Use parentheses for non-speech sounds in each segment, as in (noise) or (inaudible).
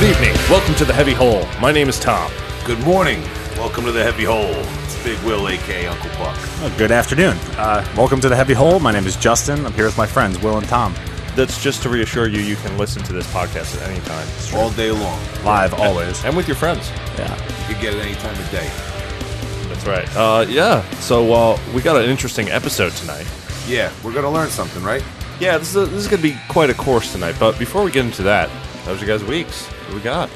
Good evening. Welcome to the Heavy Hole. My name is Tom. Good morning. Welcome to the Heavy Hole. It's Big Will, aka Uncle Buck. Oh, good afternoon. Uh, welcome to the Heavy Hole. My name is Justin. I'm here with my friends Will and Tom. That's just to reassure you, you can listen to this podcast at any time. All day long. Live always. And with your friends. Yeah. You can get it any time of day. That's right. Uh, yeah. So uh, we got an interesting episode tonight. Yeah, we're gonna learn something, right? Yeah, this is, a, this is going to be quite a course tonight. But before we get into that, how was your guys' weeks? What we got?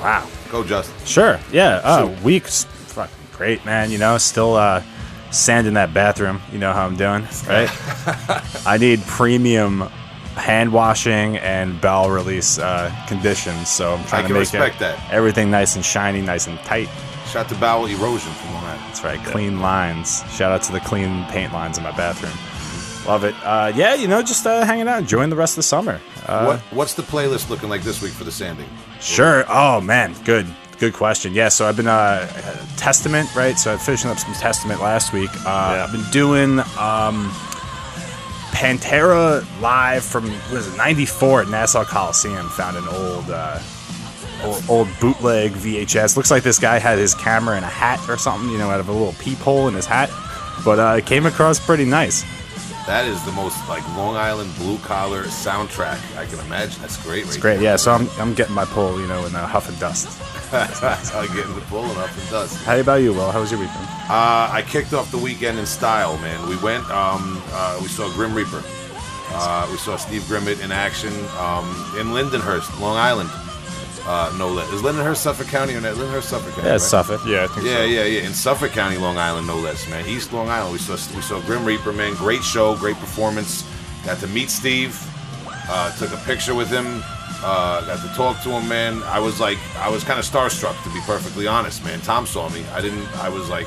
Wow. Go, Justin. Sure. Yeah. Uh, Shoot. weeks. Fucking great, man. You know, still uh, sanding that bathroom. You know how I'm doing, right? (laughs) I need premium hand washing and bowel release uh, conditions. So I'm trying I to can make respect it, that. everything nice and shiny, nice and tight. Shout to bowel erosion from Long Island. That's right. Clean lines. Shout out to the clean paint lines in my bathroom. Love it. Uh, yeah, you know, just uh, hanging out, enjoying the rest of the summer. Uh, what What's the playlist looking like this week for the sanding? Sure. Oh man, good, good question. Yeah. So I've been uh, Testament, right? So I'm finishing up some Testament last week. Uh, Yeah. I've been doing um, Pantera live from was it '94 at Nassau Coliseum. Found an old. Uh, Old, old bootleg VHS. Looks like this guy had his camera in a hat or something, you know, out of a little peephole in his hat. But uh, it came across pretty nice. That is the most like Long Island blue collar soundtrack I can imagine. That's great. It's great, yeah. So I'm, I'm getting my pull, you know, in uh, huff and dust. (laughs) That's how getting the pull and up and dust. How about you, Will? How was your weekend? Uh, I kicked off the weekend in style, man. We went, um, uh, we saw Grim Reaper. Uh, we saw Steve Grimmett in action um, in Lindenhurst, Long Island. Uh, no less. Is Lindenhurst Suffolk County or not? Lindenhurst Suffolk County. Yeah, right? Suffolk. Yeah, I think Yeah, so. yeah, yeah. In Suffolk County, Long Island, no less, man. East Long Island. We saw we saw Grim Reaper, man. Great show, great performance. Got to meet Steve. Uh, took a picture with him. Uh, got to talk to him, man. I was like, I was kind of starstruck, to be perfectly honest, man. Tom saw me. I didn't. I was like,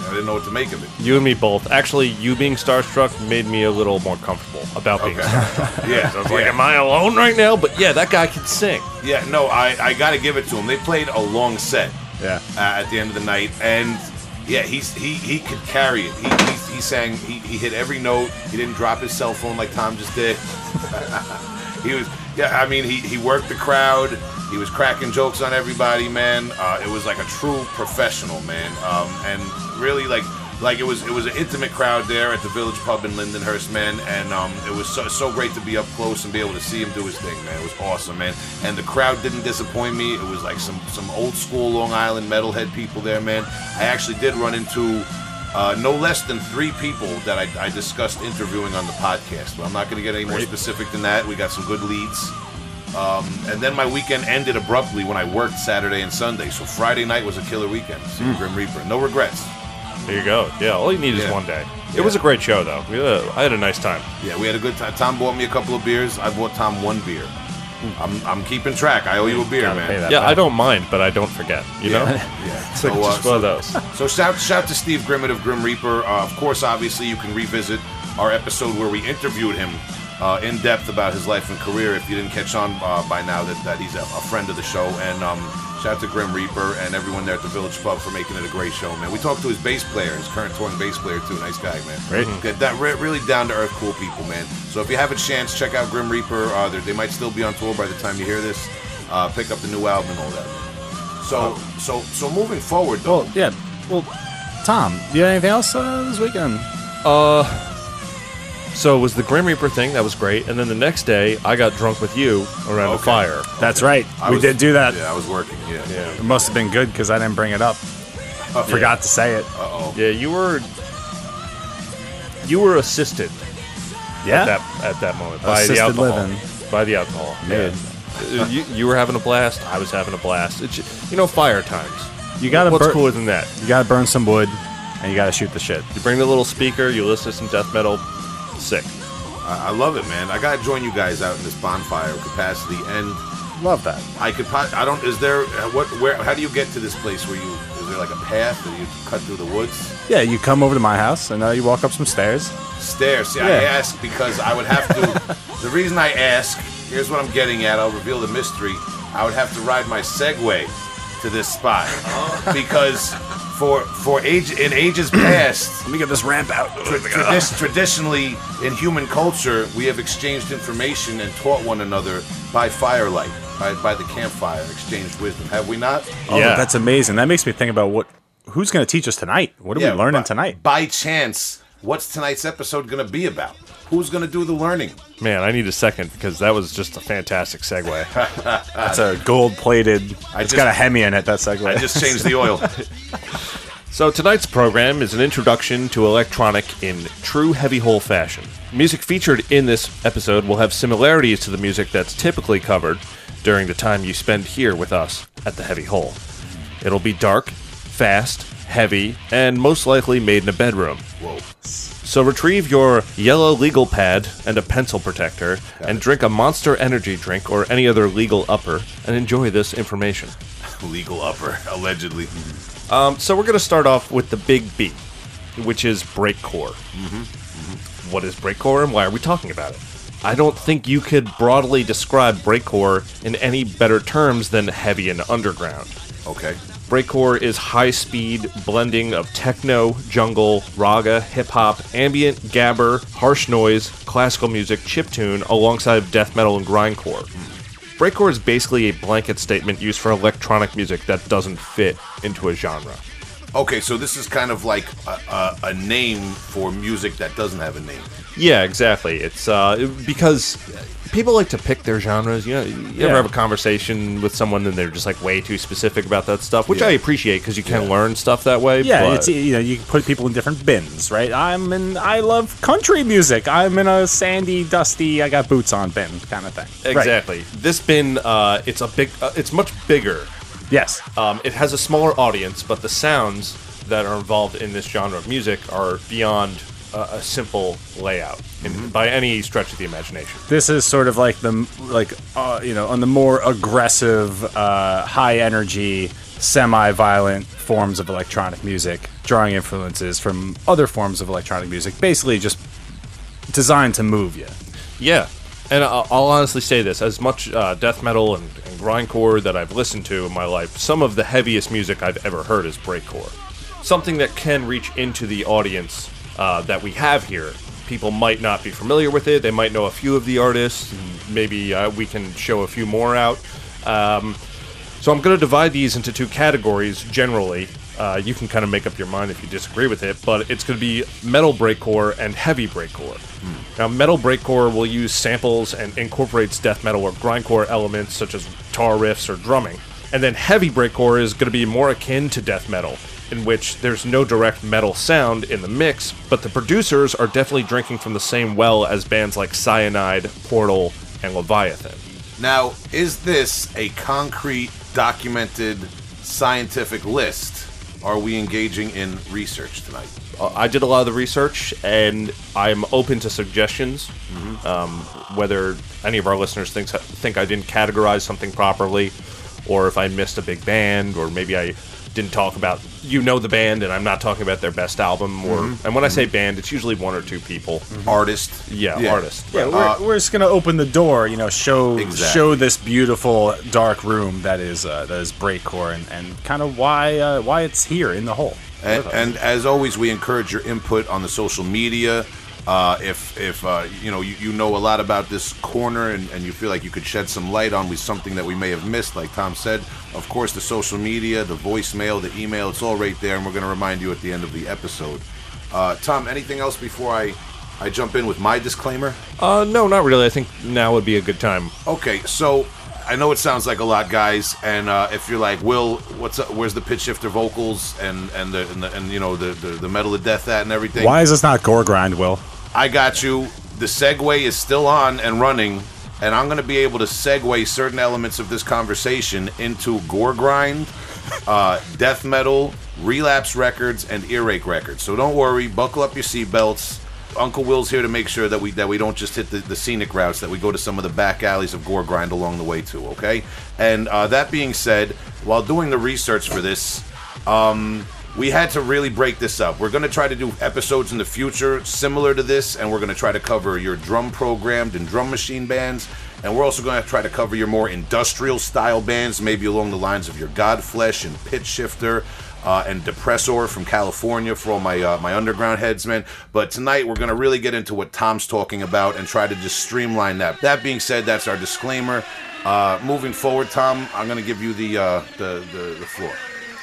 I didn't know what to make of it. You and me both. Actually, you being starstruck made me a little more comfortable about being Okay. starstruck. (laughs) Yeah, I was like, yeah. am I alone right now? But yeah, that guy can sing. Yeah, no, I, I got to give it to him. They played a long set Yeah. uh, at the end of the night, and yeah, he's he he could carry it. He he, he sang. He, he hit every note. He didn't drop his cell phone like Tom just did. (laughs) he was yeah. I mean, he he worked the crowd. He was cracking jokes on everybody, man. Uh, it was like a true professional, man. Um, and really like. Like it was, it was an intimate crowd there at the Village Pub in Lindenhurst, man, and um, it was so, so great to be up close and be able to see him do his thing, man. It was awesome, man. And the crowd didn't disappoint me. It was like some some old school Long Island metalhead people there, man. I actually did run into uh, no less than three people that I, I discussed interviewing on the podcast. But I'm not going to get any more specific than that. We got some good leads. Um, and then my weekend ended abruptly when I worked Saturday and Sunday. So Friday night was a killer weekend. See Grim Reaper. No regrets. There you go. Yeah, all you need is one day. It was a great show, though. We had a, I had a nice time. Yeah, we had a good time. Tom bought me a couple of beers. I bought Tom one beer. I'm, I'm keeping track. I owe you a beer, Gotta man. Yeah, back. I don't mind, but I don't forget. You know, Yeah. (laughs) it's like So, uh, just one of those. So shout shout to Steve Grimmett of Grim Reaper. Uh, of course, obviously, you can revisit our episode where we interviewed him uh, in depth about his life and career. If you didn't catch on uh, by now, that, that he's a, a friend of the show. And um, shout out to Grim Reaper and everyone there at the Village Pub for making it a great show, man. We talked to his bass player, his current touring bass player too. Nice guy, man. Great. Good, that re- really down to earth, cool people, man. So if you have a chance, check out Grim Reaper. Uh, they're- might still be on tour by the time you hear this. Uh, pick up the new album and all that. So so so moving forward though. Well, yeah. Well, Tom, do you have anything else uh, this weekend? Uh, so it was the Grim Reaper thing. That was great. And then the next day, I got drunk with you around the Okay. fire. That's right. I we was- did do that. Yeah, I was working. Yeah. Yeah. It must have been good because I didn't bring it up. Oh, Forgot to say it. Uh oh. Yeah, you were you were assisted Yeah. at that at that moment by Assisted the alcohol. living. By the alcohol. Made. Yeah. You, you were having a blast. I was having a blast. It's, you know, fire times. You gotta What's bur- cooler than that? You gotta burn some wood, and you gotta shoot the shit. You bring the little speaker. You listen to some death metal. Sick. I, I love it, man. I gotta join you guys out in this bonfire capacity, and Love that. I could. po- I don't. Is there what? Where? How do you get to this place? Where you? Is there like a path that you cut through the woods? Yeah, you come over to my house and uh, you walk up some stairs. Stairs. See, I ask because I would have to. (laughs) the reason I ask. Here's what I'm getting at. I'll reveal the mystery. I would have to ride my Segway to this spot because for for age in ages past. Let me get this ramp out. Oh Tradi- traditionally, in human culture, we have exchanged information and taught one another by firelight. by, by the campfire and exchanged wisdom, have we not? Oh, Yeah. that's amazing. That makes me think about what who's going to teach us tonight. What are we learning by, tonight? By chance, what's tonight's episode going to be about? Who's going to do the learning? Man, I need a second because that was just a fantastic segue. (laughs) That's a gold plated. I It's just- got a Hemi in it. That segue. I just changed the oil. (laughs) So tonight's program is an introduction to electronic in true heavy hole fashion. Music featured in this episode will have similarities to the music that's typically covered during the time you spend here with us at the Heavy Hole. It'll be dark, fast, heavy, and most likely made in a bedroom. Whoa. So retrieve your yellow legal pad and a pencil protector and drink a Monster Energy drink or any other legal upper and enjoy this information. (laughs) Legal upper, allegedly. Um, so we're going to start off with the big B, which is breakcore. What is breakcore and why are we talking about it? I don't think you could broadly describe breakcore in any better terms than heavy and underground. Okay. Breakcore is high speed blending of techno, jungle, raga, hip hop, ambient, gabber, harsh noise, classical music, chiptune, alongside of death metal and grindcore. Breakcore is basically a blanket statement used for electronic music that doesn't fit into a genre. Okay, so this is kind of like a, a, a name for music that doesn't have a name. Yeah, exactly. It's uh, because people like to pick their genres. You know, you Yeah. ever have a conversation with someone and they're just like way too specific about that stuff, which Yeah. I appreciate because you can learn stuff that way. Yeah, it's you know you can put people in different bins, right? I'm in. I love country music. I'm in a sandy, dusty. I got boots on bin kind of thing. Right. Exactly. This bin, uh, it's a big, uh, it's much bigger. Yes. Um, it has a smaller audience, but the sounds that are involved in this genre of music are beyond uh, a simple layout in, by any stretch of the imagination. This is sort of like the like uh, you know on the more aggressive, uh, high energy, semi-violent forms of electronic music, drawing influences from other forms of electronic music. Basically, just designed to move you. Yeah, and I'll, I'll honestly say this: as much uh, death metal and, and grindcore that I've listened to in my life, some of the heaviest music I've ever heard is breakcore. Something that can reach into the audience uh, that we have here. People might not be familiar with it; they might know a few of the artists. And maybe uh, we can show a few more out. Um, so I'm going to divide these into two categories generally. Uh, you can kind of make up your mind if you disagree with it, but it's going to be metal breakcore and heavy breakcore. Now, metal breakcore will use samples and incorporates death metal or grindcore elements such as guitar riffs or drumming. And then heavy breakcore is going to be more akin to death metal, in which there's no direct metal sound in the mix, but the producers are definitely drinking from the same well as bands like Cyanide, Portal, and Leviathan. Now, is this a concrete, documented, scientific list? Are we engaging in research tonight? Uh, I did a lot of the research, and I'm open to suggestions. Um, whether any of our listeners thinks think I didn't categorize something properly, or if I missed a big band, or maybe I didn't talk about you know the band, and I'm not talking about their best album. Or and when I say band, it's usually one or two people. Artist? Yeah, artist. Yeah, we're, Uh, we're just gonna open the door, you know, show Exactly. show this beautiful dark room that is uh, that is breakcore, and, and kind of why uh, why it's here in the hole. And, and as always, we encourage your input on the social media. Uh, if if uh, you know you, you know a lot about this corner and, and you feel like you could shed some light on with something that we may have missed, like Tom said, of course the social media, the voicemail, the email, it's all right there, and we're going to remind you at the end of the episode. Uh, Tom, anything else before I I jump in with my disclaimer? Uh, no, not really. I think now would be a good time. Okay, so I know it sounds like a lot, guys, and uh, if you're like, Will, what's up? Where's the pitch shifter vocals and and the and, the, and you know the, the the metal of death at and everything? Why is this not gore grind, Will? I got you. The segue is still on and running, and I'm going to be able to segue certain elements of this conversation into gore grind, (laughs) uh, death metal, relapse records, and earache records. So don't worry. Buckle up your seatbelts. Uncle Will's here to make sure that we that we don't just hit the, the scenic routes, that we go to some of the back alleys of gore grind along the way too. Okay. And uh, that being said, while doing the research for this, um, we had to really break this up. We're going to try to do episodes in the future similar to this, and we're going to try to cover your drum programmed and drum machine bands. And we're also going to try to cover your more industrial style bands, maybe along the lines of your Godflesh and Pitchshifter. uh, and Depressor from California for all my uh, my underground heads, man. But tonight we're gonna really get into what Tom's talking about and try to just streamline that. That being said, that's our disclaimer. Uh, moving forward, Tom, I'm gonna give you the uh, the, the the floor.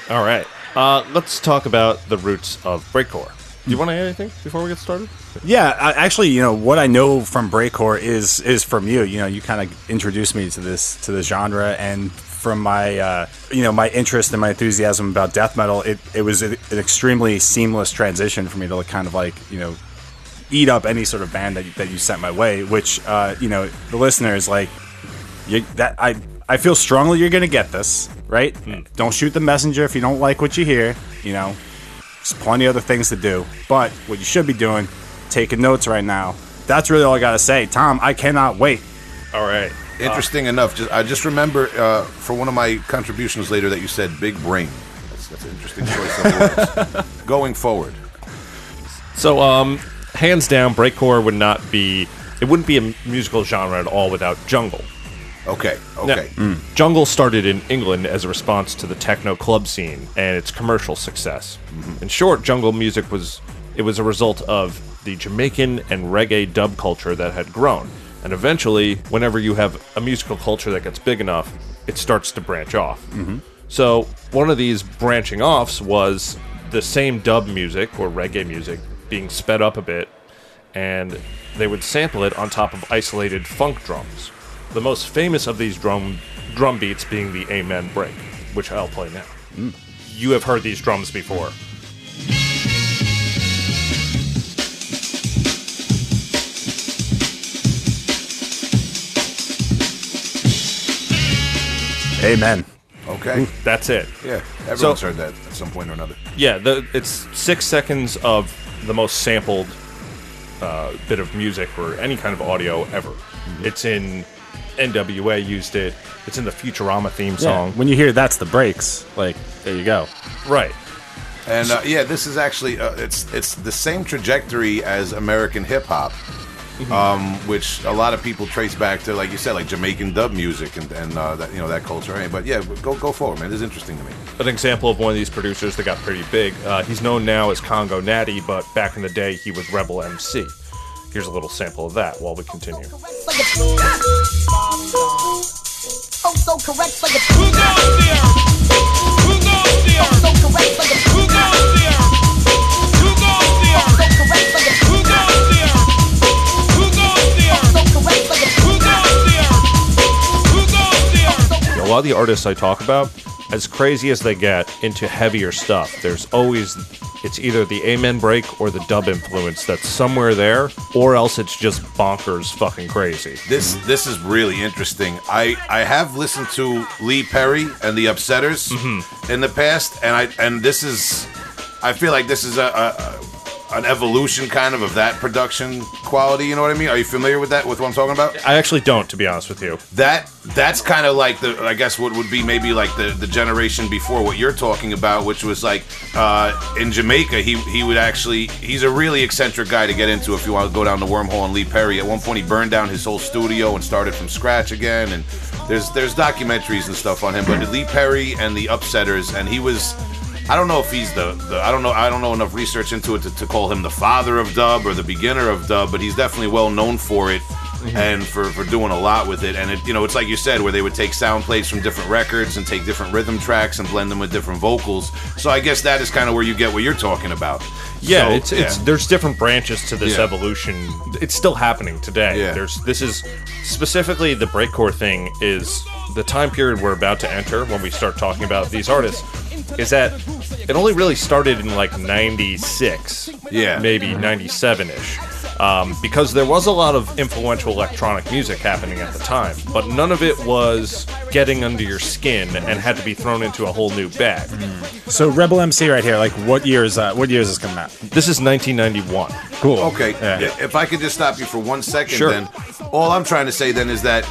All right. Uh, let's talk about the roots of breakcore. Do you want to add anything before we get started? Yeah, I, actually, you know what I know from breakcore is is from you. You know, you kind of introduced me to this to the genre, and from my uh, you know my interest and my enthusiasm about death metal, it it was an extremely seamless transition for me to kind of like you know eat up any sort of band that, that you sent my way. Which uh, you know the listeners like you, that I I feel strongly you're gonna get this right. Don't shoot the messenger if you don't like what you hear. You know, there's plenty of other things to do. But what you should be doing, taking notes right now. That's really all I gotta say, Tom. I cannot wait. All right. Interesting enough, just, I just remember uh, for one of my contributions later that you said big brain. That's, that's an interesting choice of words. (laughs) Going forward. So, um, hands down, breakcore would not be. It wouldn't be a musical genre at all without jungle. Okay, Now, okay. Hmm. Jungle started in England as a response to the techno club scene and its commercial success. Mm-hmm. In short, jungle music was it was a result of the Jamaican and reggae dub culture that had grown. And eventually, whenever you have a musical culture that gets big enough, it starts to branch off. Mm-hmm. So, one of these branching offs was the same dub music or reggae music being sped up a bit and they would sample it on top of isolated funk drums. The most famous of these drum drum beats being the Amen break, which I'll play now. You have heard these drums before. Amen. Okay. That's it. Yeah, everyone's So- heard that at some point or another. Yeah, the, it's six seconds of the most sampled uh, bit of music or any kind of audio ever. It's in NWA used it. It's in the Futurama theme song. When you hear that's the breaks, like there you go. Right. And uh, yeah, this is actually uh, it's it's the same trajectory as American hip hop, um, which a lot of people trace back to, like you said, like Jamaican dub music and, and uh, that you know that culture. Right? But yeah, go go forward, man. This is interesting to me. an example of one of these producers that got pretty big. Uh, he's known now as Congo Natty, but back in the day he was Rebel MC. Here's a little sample of that while we continue. like a Oh, so correct like a Who goes there? Who goes there? So correct like a Who goes there? Who goes there? So correct like a Who goes there? Who goes there? So correct like a Who goes there? Who goes there? A lot of the artists I talk about, as crazy as they get into heavier stuff, there's always it's either the amen break or the dub influence that's somewhere there, or else it's just bonkers fucking crazy. This this is really interesting. I I have listened to Lee Perry and the Upsetters mm-hmm. in the past, and I and this is I feel like this is a, a, a an evolution kind of of that production quality. You know what I mean? Are you familiar with that? With what I'm talking about? I actually don't, to be honest with you. that that's kind of like the I guess what would be maybe like the the generation before what you're talking about, which was like uh, in Jamaica. He he would actually he's a really eccentric guy to get into if you want to go down the wormhole on Lee Perry. At one point, he burned down his whole studio and started from scratch again. And there's there's documentaries and stuff on him. But Lee Perry and the Upsetters, and he was. I don't know if he's the, the I don't know I don't know enough research into it to, to call him the father of dub or the beginner of dub, but he's definitely well known for it mm-hmm. and for, for doing a lot with it. And it you know it's like you said where they would take sound plates from different records and take different rhythm tracks and blend them with different vocals. So I guess that is kind of where you get what you're talking about. Yeah, So, it's it's there's different branches to this Yeah. evolution. It's still happening today. Yeah. There's this is specifically the breakcore thing is the time period we're about to enter when we start talking about these artists is that it only really started in like 96 Yeah. maybe 97ish um, because there was a lot of influential electronic music happening at the time but none of it was getting under your skin and had to be thrown into a whole new bag So Rebel MC right here, like what years? Uh, what years is this coming out? this is 1991 Cool. Okay, Yeah. if I could just stop you for one second, Sure. then all I'm trying to say then is that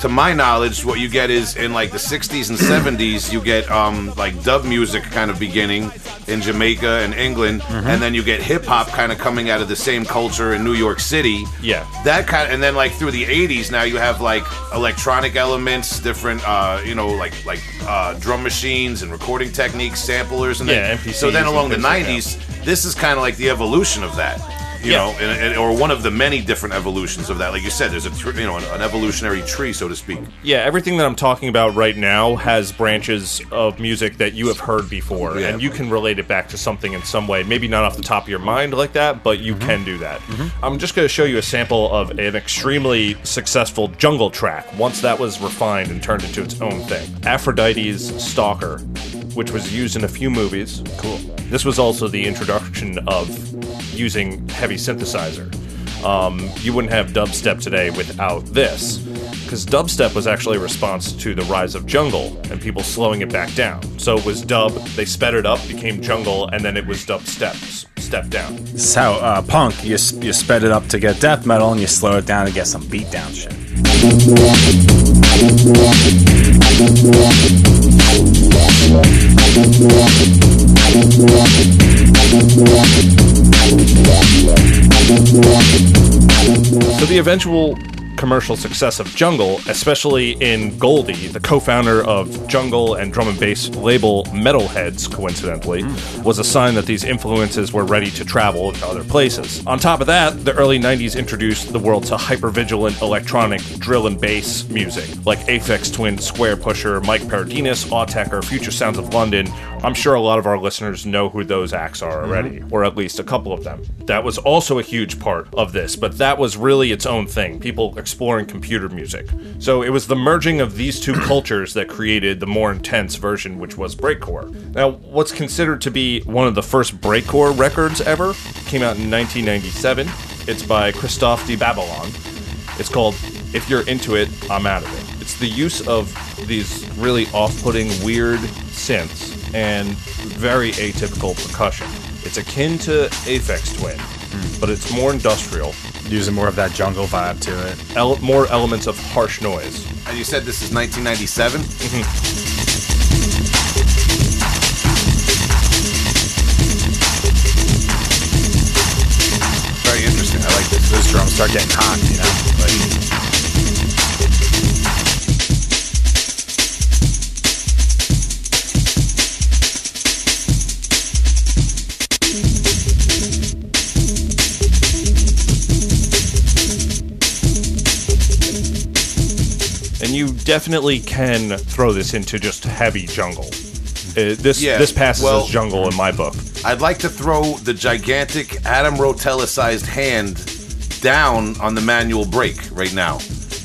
to my knowledge, what you get is in like the '60s and '70s, you get um, like dub music kind of beginning in Jamaica and England, Mm-hmm. and then you get hip hop kind of coming out of the same culture in New York City. Yeah. that kind, of, and then like through the '80s, now you have like electronic elements, different, uh, you know, like like uh, drum machines and recording techniques, samplers, and Yeah, then so then along the things like '90s, this is kind of like the evolution of that. You Yeah. know, and, and- or one of the many different evolutions of that. Like you said, there's a tr- you know an, an evolutionary tree, so to speak. Yeah, everything that I'm talking about right now has branches of music that you have heard before, Yeah. and you can relate it back to something in some way. Maybe not off the top of your mind like that, but you mm-hmm. can do that. Mm-hmm. I'm just going to show you a sample of an extremely successful jungle track once that was refined and turned into its own thing. Aphrodite's Stalker, which was used in a few movies. Cool. This was also the introduction of using heavy synthesizer. Um, you wouldn't have dubstep today without this, because dubstep was actually a response to the rise of jungle and people slowing it back down. So it was dub, they sped it up, became jungle, and then it was dubstep, step down. How uh, punk you you sped it up to get death metal, and you slow it down to get some beat down shit. So the eventual commercial success of Jungle, especially in Goldie, the co-founder of Jungle and drum and bass label Metalheadz, coincidentally, hmm. was a sign that these influences were ready to travel to other places. On top of that, the early 90s introduced the world to hypervigilant electronic drill and bass music, like Aphex Twin, Squarepusher, Mike Paradinas, Autechre, Future Sounds of London. I'm sure a lot of our listeners know who those acts are already, hmm. or at least a couple of them. That was also a huge part of this, but that was really its own thing. People exploring computer music. So it was the merging of these two (coughs) cultures that created the more intense version, which was breakcore. Now, what's considered to be one of the first breakcore records ever came out in 1997. It's by Christoph de Babalon. It's called If You're Into It, I'm Out of It. It's the use of these really off putting, weird synths and very atypical percussion. It's akin to Aphex Twin, but it's more industrial, Using more of that jungle vibe to it. ele- more elements of harsh noise. And you said this is 1997. Mm-hmm. Very interesting. I like this. Those drums start getting hot, you know. Like, definitely can throw this into just heavy jungle. Uh, this Yeah, this passes well- as jungle in my book. I'd like to throw the gigantic Adam Rotella-sized hand down on the manual brake right now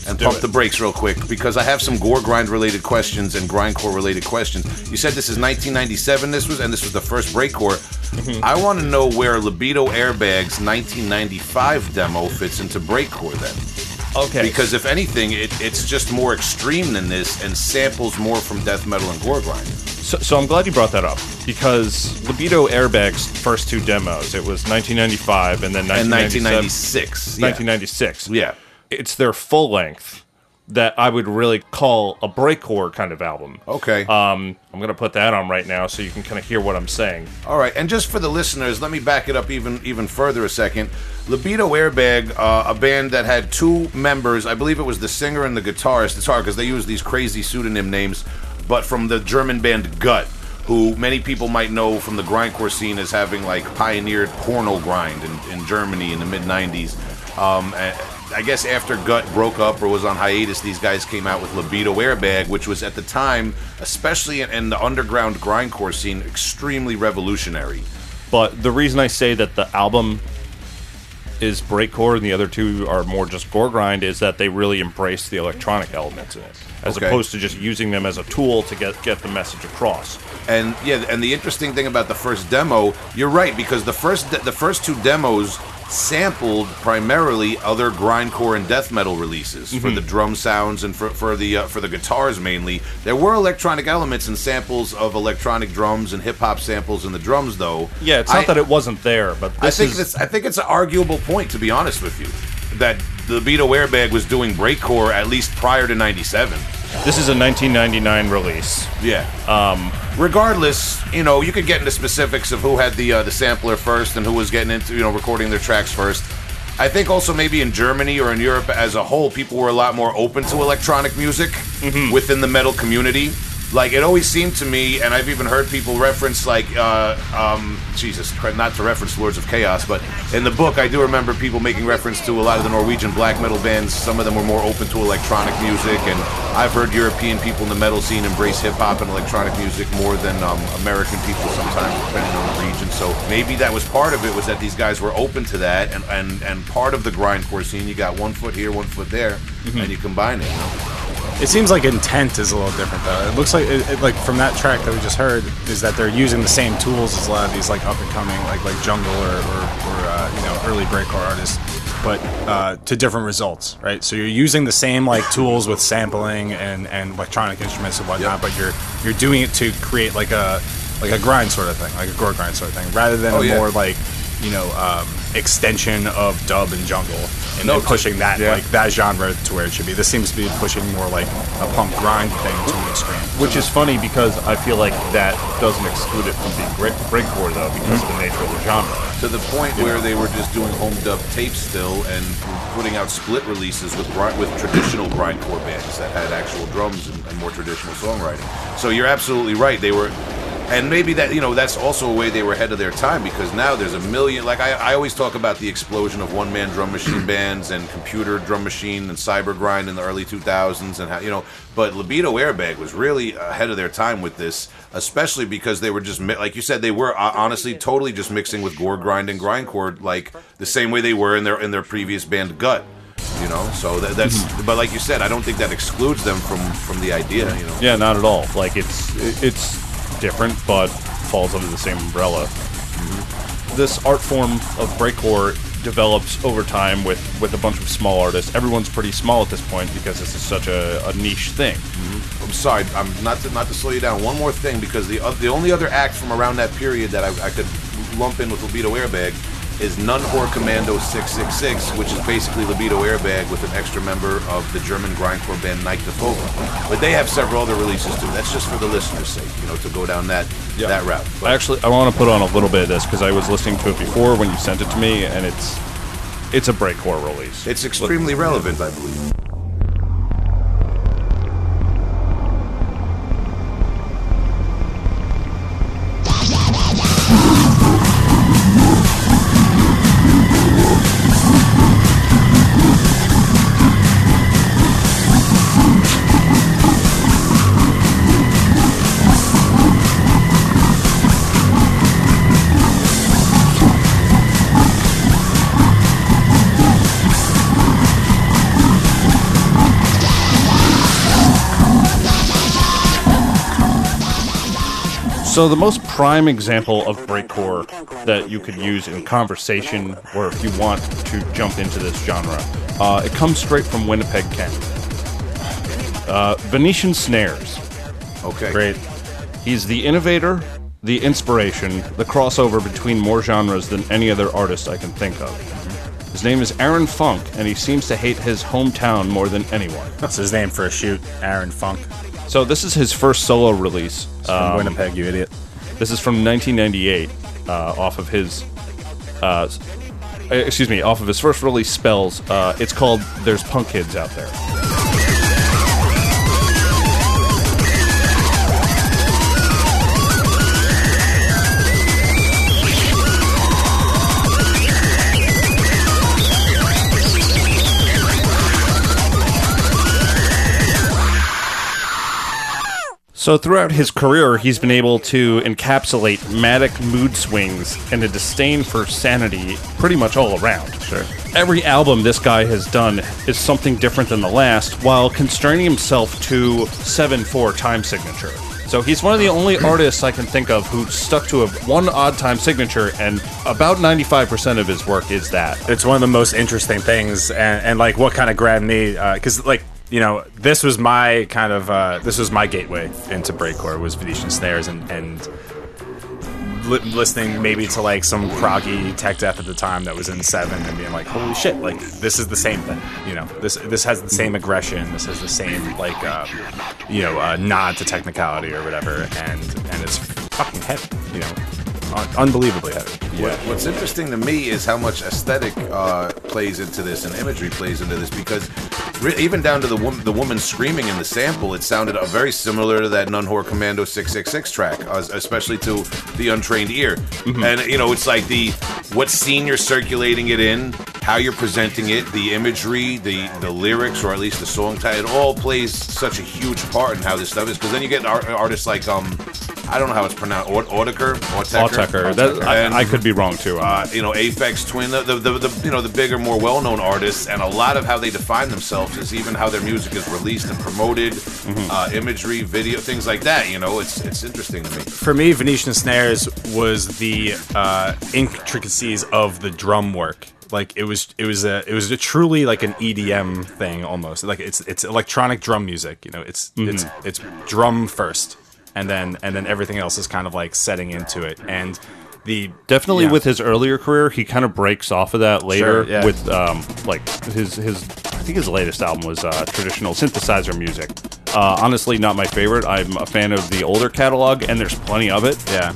and do pump it. the brakes real quick because I have some gore grind related questions and grindcore related questions. You said this is 1997. This was and this was the first breakcore. Mm-hmm. I want to know where Libido Airbag's 1995 demo fits into breakcore then. Okay. Because if anything, it, it's just more extreme than this and samples more from death metal and gore grind. So, so I'm glad you brought that up because Libido Airbag's first two demos, it was 1995 and then And 1996. Yeah. 1996. Yeah. It's their full length that I would really call a breakcore kind of album. Okay. Um, I'm gonna put that on right now so you can kind of hear what I'm saying. All right, and just for the listeners, let me back it up even even further a second. Libido Airbag, uh, a band that had two members, I believe it was the singer and the guitarist. It's hard because they use these crazy pseudonym names, but from the German band Gut, who many people might know from the grindcore scene as having like pioneered porno grind in, in Germany in the mid '90s. Um, I guess after Gut broke up or was on hiatus, these guys came out with Libido Airbag, which was at the time, especially in, in the underground grindcore scene, extremely revolutionary. But the reason I say that the album is breakcore and the other two are more just gore grind is that they really embrace the electronic elements in it, as Okay. opposed to just using them as a tool to get get the message across. And yeah, and the interesting thing about the first demo, you're right because the first the first two demos sampled primarily other grindcore and death metal releases for Mm-hmm. the drum sounds and for, for the uh, for the guitars mainly. There were electronic elements and samples of electronic drums and hip hop samples in the drums, though. Yeah, it's not I- that it wasn't there, but I think is that's I think it's an arguable point to be honest with you. That the Libido Airbag was doing breakcore at least prior to '97. This is a 1999 release. Yeah. Um, regardless, you know, you could get into specifics of who had the uh, the sampler first and who was getting into you know recording their tracks first. I think also maybe in Germany or in Europe as a whole, people were a lot more open to electronic music within the metal community. Like it always seemed to me, and I've even heard people reference like, uh, um, Jesus, not to reference Lords of Chaos, but in the book I do remember people making reference to a lot of the Norwegian black metal bands. Some of them were more open to electronic music, and I've heard European people in the metal scene embrace hip hop and electronic music more than um, American people sometimes, depending on the region. So maybe that was part of it was that these guys were open to that, and and and part of the grindcore scene, you got one foot here, one foot there, and you combine it. You know? It seems like intent is a little different though. It looks like, it, it- like from that track that we just heard, is that they're using the same tools as a lot of these like up and coming, like like jungle or or, or uh, you know early breakcore artists, but uh, to different results, right? So you're using the same like tools with sampling and and electronic instruments and whatnot, Yep. but you're you're doing it to create like a like a grind sort of thing, like a gore grind sort of thing, rather than Oh, a yeah. more like you know um, extension of dub and jungle and No, then pushing that yeah. like that genre to where it should be. This seems to be pushing more like a punk grind thing to an extreme. Which is funny because I feel like that doesn't exclude it from being break- breakcore though, because of the nature of the genre. to the point where they were just doing home dub tapes still and putting out split releases with with traditional grindcore bands that had actual drums and, and more traditional songwriting. So you're absolutely right. They were, and maybe that you know that's also a way they were ahead of their time because now there's a million. Like I, I always talk about the explosion of one man drum machine (clears throat) bands and computer drum machine and cyber grind in the early 2000s and how you know. But Libido Airbag was really ahead of their time with this, especially because they were just mi- like you said they were uh, honestly totally just mixing with gore grind and grindcore like the same way they were in their in their previous band Gut. You know, so that, that's. But like you said, I don't think that excludes them from from the idea. You know. Yeah, not at all. Like it's it's different, but falls under the same umbrella. This art form of breakcore develops over time with with a bunch of small artists. Everyone's pretty small at this point because this is such a, a niche thing. Mm-hmm. I'm sorry, I'm not to not to slow you down. One more thing, because the the only other act from around that period that I, I could lump in with Libido Airbag is Nun Whore Commando 666, which is basically Libido Airbag with an extra member of the German grindcore band Night the Fogo. But they have several other releases too. That's just for the listeners' sake, you know, to go down that that route. But Actually, I want to put on a little bit of this because I was listening to it before when you sent it to me, and it's it's a breakcore release. it's extremely relevant, I believe. So the most prime example of breakcore that you could use in conversation, or if you want to jump into this genre, uh, it comes straight from Winnipeg, Canada. Uh, Venetian Snares. Okay. Great. He's the innovator, the inspiration, the crossover between more genres than any other artist I can think of. His name is Aaron Funk, and he seems to hate his hometown more than anyone. That's his name for a shoot, Aaron Funk So this is his first solo release. from Um, Winnipeg. You idiot. This is from 1998, uh, off of his, uh, uh, excuse me, off of his first release, Spells. Uh, it's called "There's Punk Kids Out There." So throughout his career, he's been able to encapsulate manic mood swings and a disdain for sanity pretty much all around. Sure. Every album this guy has done is something different than the last, while constraining himself to 7-4 time signature. So he's one of the only artists I can think of who stuck to a one odd time signature, and about 95% of his work is that. it's one of the most interesting things and, and like what kind of grabbed me uh, because like you know this was my kind of uh, this was my gateway into breakcore was venetian snares and and li- listening maybe to like some proggy tech death at the time that was in seven and being like, holy shit, like this is the same thing. You know, this this has the same aggression. This has the same like, uh, you know, uh, nod to technicality or whatever, and and it's fucking heavy. You know, unbelievably heavy. What, what's interesting to me is how much aesthetic uh, plays into this and imagery plays into this because re- even down to the woman, the woman screaming in the sample, it sounded uh, very similar to that Nun Whore Commando 666 track, uh, especially to the untrained ear. And you know, it's like the what scene you're circulating it in, how you're presenting it, the imagery, the the lyrics, or at least the song title, it all plays such a huge part in how this stuff is. Because then you get ar- artists like um. I don't know how it's pronounced. Aut- Autiker, Autechre. That, I, I could be wrong too. uh, you know, Aphex Twin, the, the, the, the you know the bigger, more well-known artists, and a lot of how they define themselves is even how their music is released and promoted, Mm-hmm. uh, imagery, video, things like that. You know, it's it's interesting to me. For me, Venetian Snares was the uh, intricacies of the drum work. Like it was, it was a, it was a truly like an EDM thing almost. Like it's it's electronic drum music. You know, it's it's it's drum first, and then and then everything else is kind of like setting into it. And the Definitely yeah. with his earlier career, he kind of breaks off of that later Sure, yeah. with um, like his his. I think his latest album was uh, traditional synthesizer music. Uh, honestly, not my favorite. I'm a fan of the older catalog, and there's plenty of it. yeah.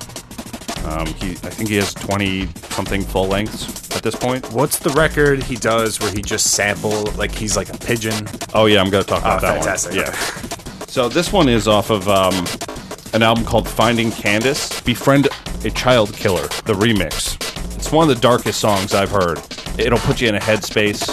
Um, he, I think he has 20 something full lengths at this point. What's the record he does where he just sample like he's like a pigeon? Oh yeah, I'm gonna talk about Oh, that fantastic. one. Yeah. So this one is off of um, an album called Finding Candace, Befriend a Child Killer, the remix. It's one of the darkest songs I've heard. It'll put you in a headspace.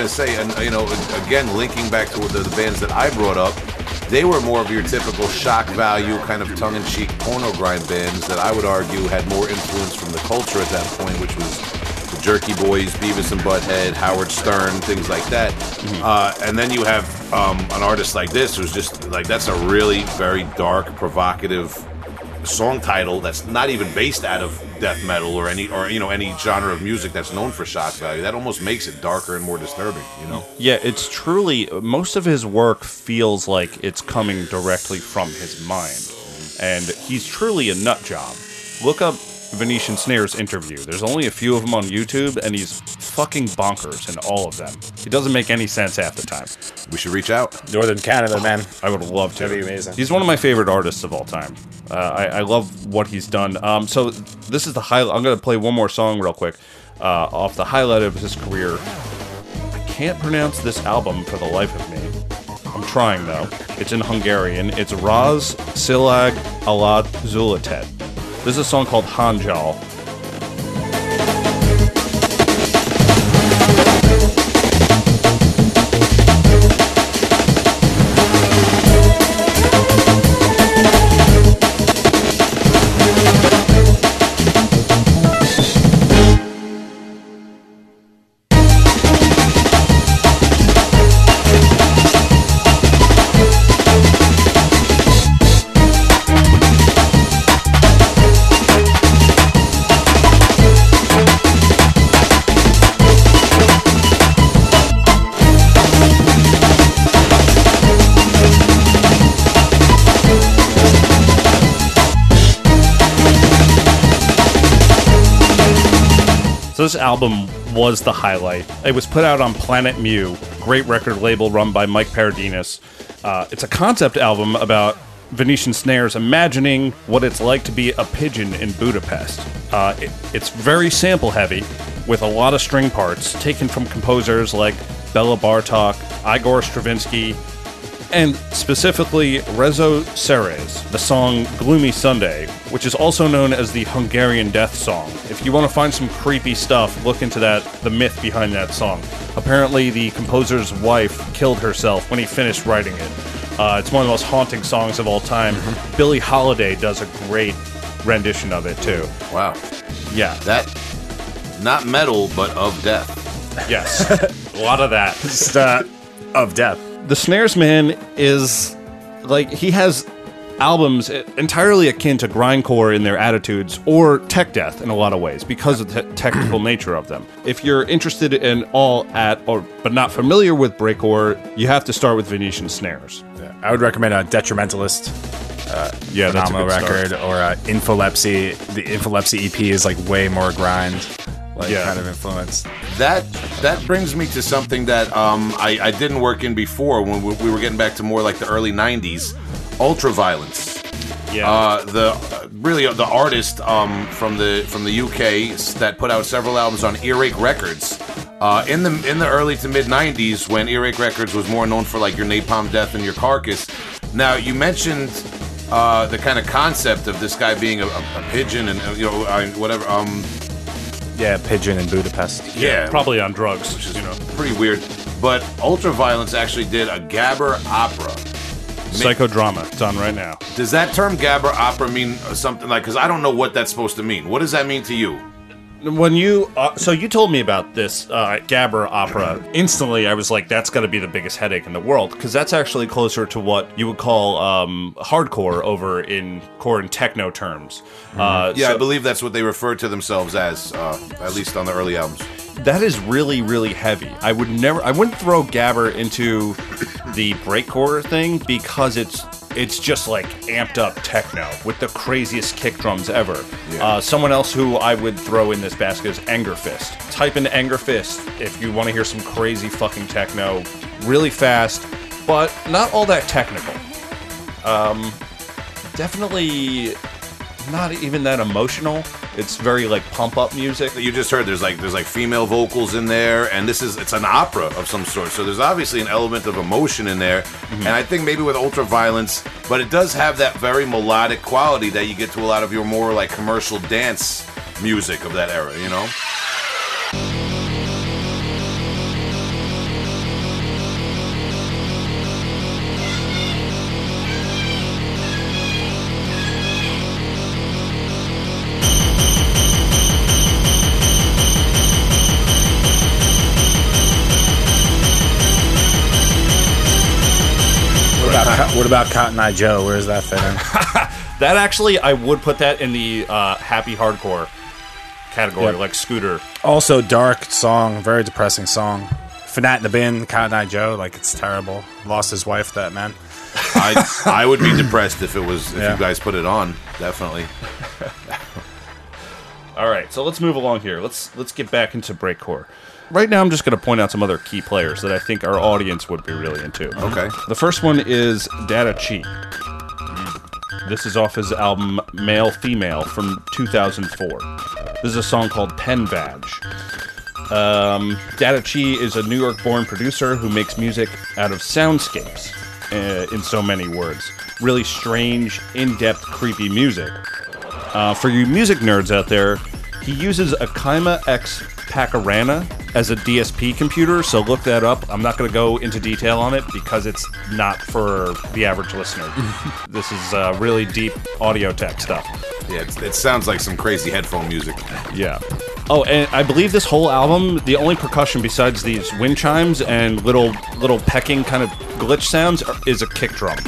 Just gonna say, and you know, again, linking back to the, the bands that I brought up, they were more of your typical shock value, kind of tongue-in-cheek porno grind bands that I would argue had more influence from the culture at that point, which was the Jerky Boys, Beavis and Butthead, Howard Stern, things like that. Uh, and then you have um, an artist like this who's just like that's a really very dark, provocative song title that's not even based out of death metal or any or you know any genre of music that's known for shock value. That almost makes it darker and more disturbing. You know. Yeah, it's truly most of his work feels like it's coming directly from his mind, and he's truly a nut job. Look up Venetian Snares interview. There's only a few of them on YouTube, and he's fucking bonkers in all of them. It doesn't make any sense half the time. We should reach out. Northern Canada, man. I would love to. That'd be amazing. He's one of my favorite artists of all time. Uh, I, I love what he's done. Um, so this is the highlight. I'm going to play one more song real quick uh, off the highlight of his career. I can't pronounce this album for the life of me. I'm trying though. It's in Hungarian. It's Rossz Csillag Alatt Született. This is a song called Hajnal. So this album was the highlight. It was put out on Planet Mu, great record label run by Mike Paradinas. Uh, it's a concept album about Venetian Snares imagining what it's like to be a pigeon in Budapest. Uh, it- it's very sample heavy, with a lot of string parts taken from composers like Bela Bartok, Igor Stravinsky, and specifically Rezső Seress, the song Gloomy Sunday, which is also known as the Hungarian Death Song. If you want to find some creepy stuff, look into that, the myth behind that song. Apparently, the composer's wife killed herself when he finished writing it. Uh, it's one of the most haunting songs of all time. Billie Holiday does a great rendition of it, too. Wow. Yeah. That, not metal, but of death. Yes. (laughs) a lot of that. Just, uh, of death. The snares man is like he has albums entirely akin to grindcore in their attitudes or tech death in a lot of ways because of the technical (clears throat) nature of them if you're interested in all at or but not familiar with breakcore you have to start with venetian snares I would recommend a Detrimentalist yeah that's a phenomenal good start. record or uh, Infolepsy. The Infolepsy EP is like way more grind, like Yeah. kind of influence. That that brings me to something that um, I, I didn't work in before when we, we were getting back to more like the early '90s, ultraviolence. yeah Uh, the really uh, the artist um, from the from the UK that put out several albums on Earache Records. Uh, in the in the early to mid '90s, when Earache Records was more known for like your Napalm Death and your Carcass. Now you mentioned uh, the kind of concept of this guy being a, a, a pigeon and uh, you know whatever. Um, Yeah, Pigeon in Budapest. yeah, probably on drugs which is you know pretty weird. But Ultraviolence actually did a Gabber opera. psychodrama it's on right now Does that term Gabber opera mean something like? Because I don't know what that's supposed to mean. What does that mean to you? When you uh, so you told me about this uh, Gabber opera. Instantly I was like that's got to be the biggest headache in the world because that's actually closer to what you would call um, hardcore over in core and techno terms. Uh, Yeah, so I believe that's what they refer to themselves as, uh, at least on the early albums. that is really really heavy. I would never I wouldn't throw Gabber into the breakcore thing because it's it's just like amped up techno with the craziest kick drums ever. Yeah. Uh, someone else who I would throw in this basket is Angerfist. Type in Angerfist if you want to hear some crazy fucking techno, really fast, but not all that technical. Um, definitely not even that emotional. It's very like pump up music. You just heard there's like there's like female vocals in there, and this is it's an opera of some sort. So there's obviously an element of emotion in there, mm-hmm. and I think maybe with ultraviolence, but it does have that very melodic quality that you get to a lot of your more like commercial dance music of that era. You know. About Co- what about Cotton Eye Joe? Where's that fit in? (laughs) That actually, I would put that in the uh, happy hardcore category, Yep. like Scooter. also, dark song, very depressing song. Fanat in the Bin, Cotton Eye Joe, like it's terrible. Lost his wife, that man. (laughs) I I would be depressed if it was if Yeah. you guys put it on. Definitely. (laughs) All right, so let's move along here. Let's let's get back into breakcore. Right now, I'm just going to point out some other key players that I think our audience would be really into. Okay. The first one is Datach'i. This is off his album Male Female from 2004. This is a song called Pen Badge. Um, Datach'i is a New York born producer who makes music out of soundscapes, uh, in so many words. Really strange, in depth, creepy music. Uh, for you music nerds out there, he uses a Kyma X Pacarana as a DSP computer, so look that up. I'm not going to go into detail on it because it's not for the average listener. (laughs) this is uh, really deep audio tech stuff. Yeah, it's, it sounds like some crazy headphone music. Yeah. Oh, and I believe this whole album, the only percussion besides these wind chimes and little little pecking kind of glitch sounds are, is a kick drum.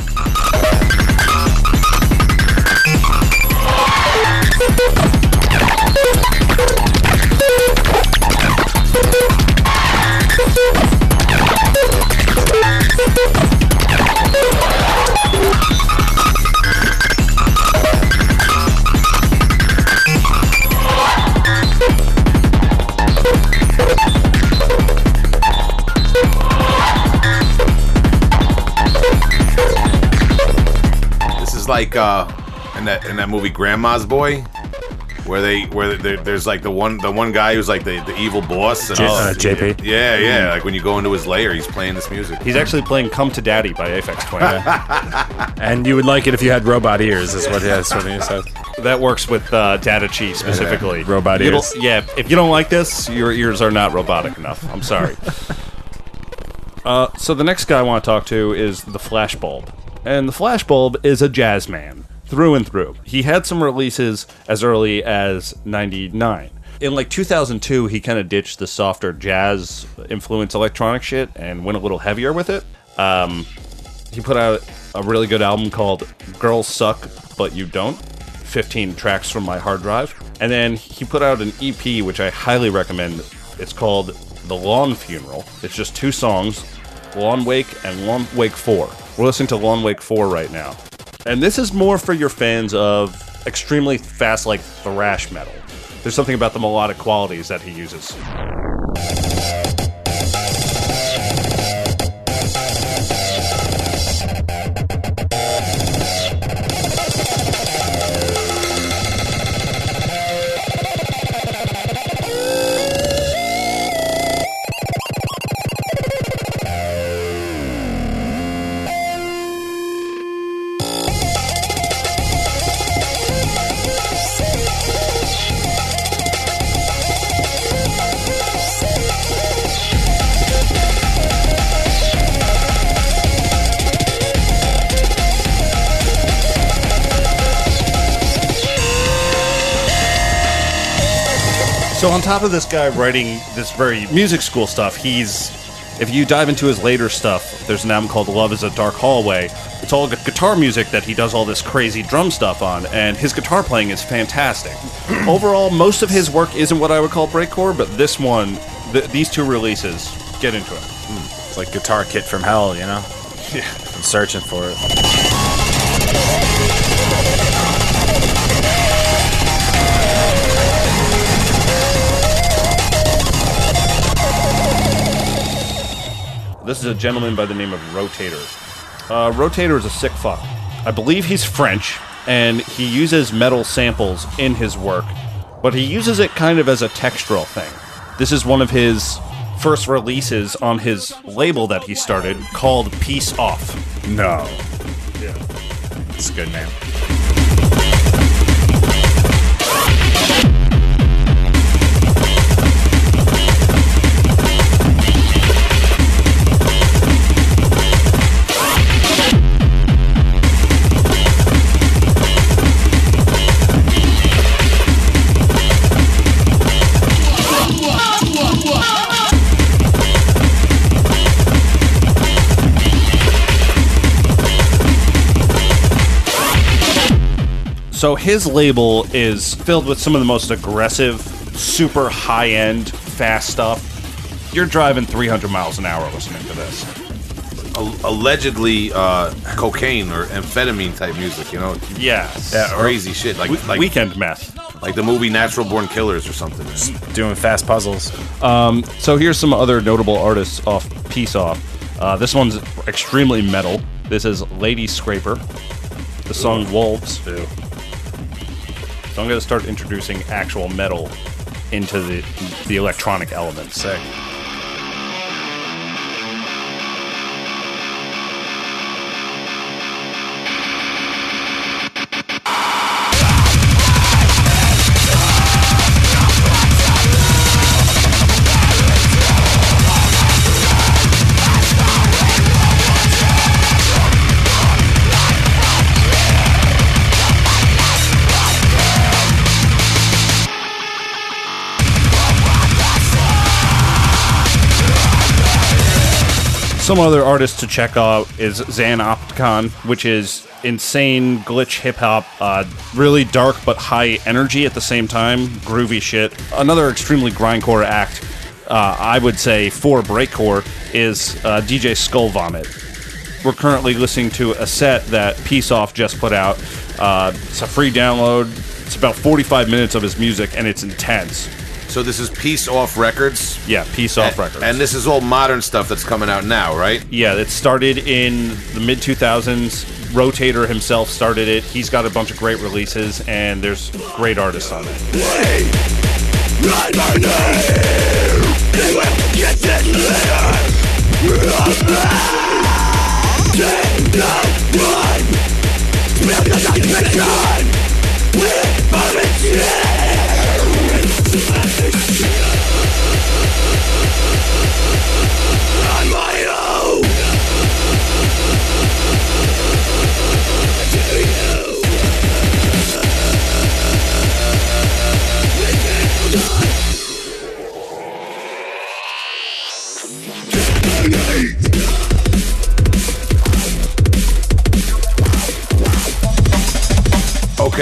Like uh, in that in that movie Grandma's Boy. where they where there, there's like the one the one guy who's like the, the evil boss. And J- uh, JP? Yeah, yeah. Like when you go into his lair, he's playing this music. He's actually playing "Come to Daddy" by Aphex Twin. (laughs) And you would like it if you had robot ears, is what, that's what he said. that works with uh, Datach'i specifically. Robot You don't- ears. Yeah, if you don't like this, your ears are not robotic enough. I'm sorry. (laughs) uh, so the next guy I want to talk to is the Flashbulb, and the Flashbulb is a jazz man through and through. He had some releases as early as '99. In like 2002, he kind of ditched the softer jazz influence electronic shit and went a little heavier with it. Um, he put out a really good album called Girls Suck But You Don't 15 tracks from my hard drive and then he put out an EP which I highly recommend it's called The Lawn Funeral it's just two songs Lawn Wake and Lawn Wake 4 we're listening to Lawn Wake 4 right now. And this is more for your fans of extremely fast like thrash metal. There's something about the melodic qualities that he uses So on top of this guy writing this very music school stuff, he's if you dive into his later stuff, there's an album called Love is a Dark Hallway. It's all guitar music that he does all this crazy drum stuff on, and his guitar playing is fantastic. (clears throat) Overall, most of his work isn't what I would call breakcore, but this one, th- these two releases, get into it. Hmm. It's like Guitar Kit from Hell, you know? (laughs) Yeah. I'm searching for it. This is a gentleman by the name of Rotator. Uh, Rotator is a sick fuck. I believe he's French, and he uses metal samples in his work, but he uses it kind of as a textural thing. This is one of his first releases on his label that he started called Peace Off. No. Yeah. It's a good name. So his label is filled with some of the most aggressive, super high end, fast stuff. You're driving 300 miles an hour listening to this. Allegedly uh, cocaine or amphetamine type music. You know, Yes. Yeah, crazy shit like We- like weekend meth. like the movie Natural Born Killers or something. Doing fast puzzles. So here's some other notable artists off Peace Off. Uh, this one's extremely metal. This is Lady Scraper. The song Wolves. So I'm going to start introducing actual metal into the the electronic elements. Sick. Some other artists to check out is Xanopticon, which is insane glitch hip hop, uh, really dark but high energy at the same time, groovy shit. Another extremely grindcore act, uh, I would say for breakcore, is uh, DJ Skull Vomit. We're currently listening to a set that Peace Off just put out. Uh, it's a free download. It's about 45 minutes of his music, and it's intense. So this is Peace Off Records. Yeah, Peace Off And- Records. And this is all modern stuff that's coming out now, right? Yeah, it started in the mid 2000s. Rotator himself started it. He's got a bunch of great releases, and there's great artists on it.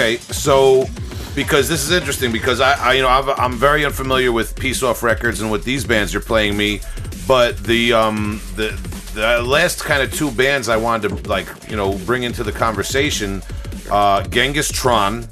Okay, so because this is interesting because I, I you know I've, I'm very unfamiliar with Peace Off Records and what these bands are playing me, but the um the the last kind of two bands I wanted to like you know bring into the conversation, uh, Genghis Tron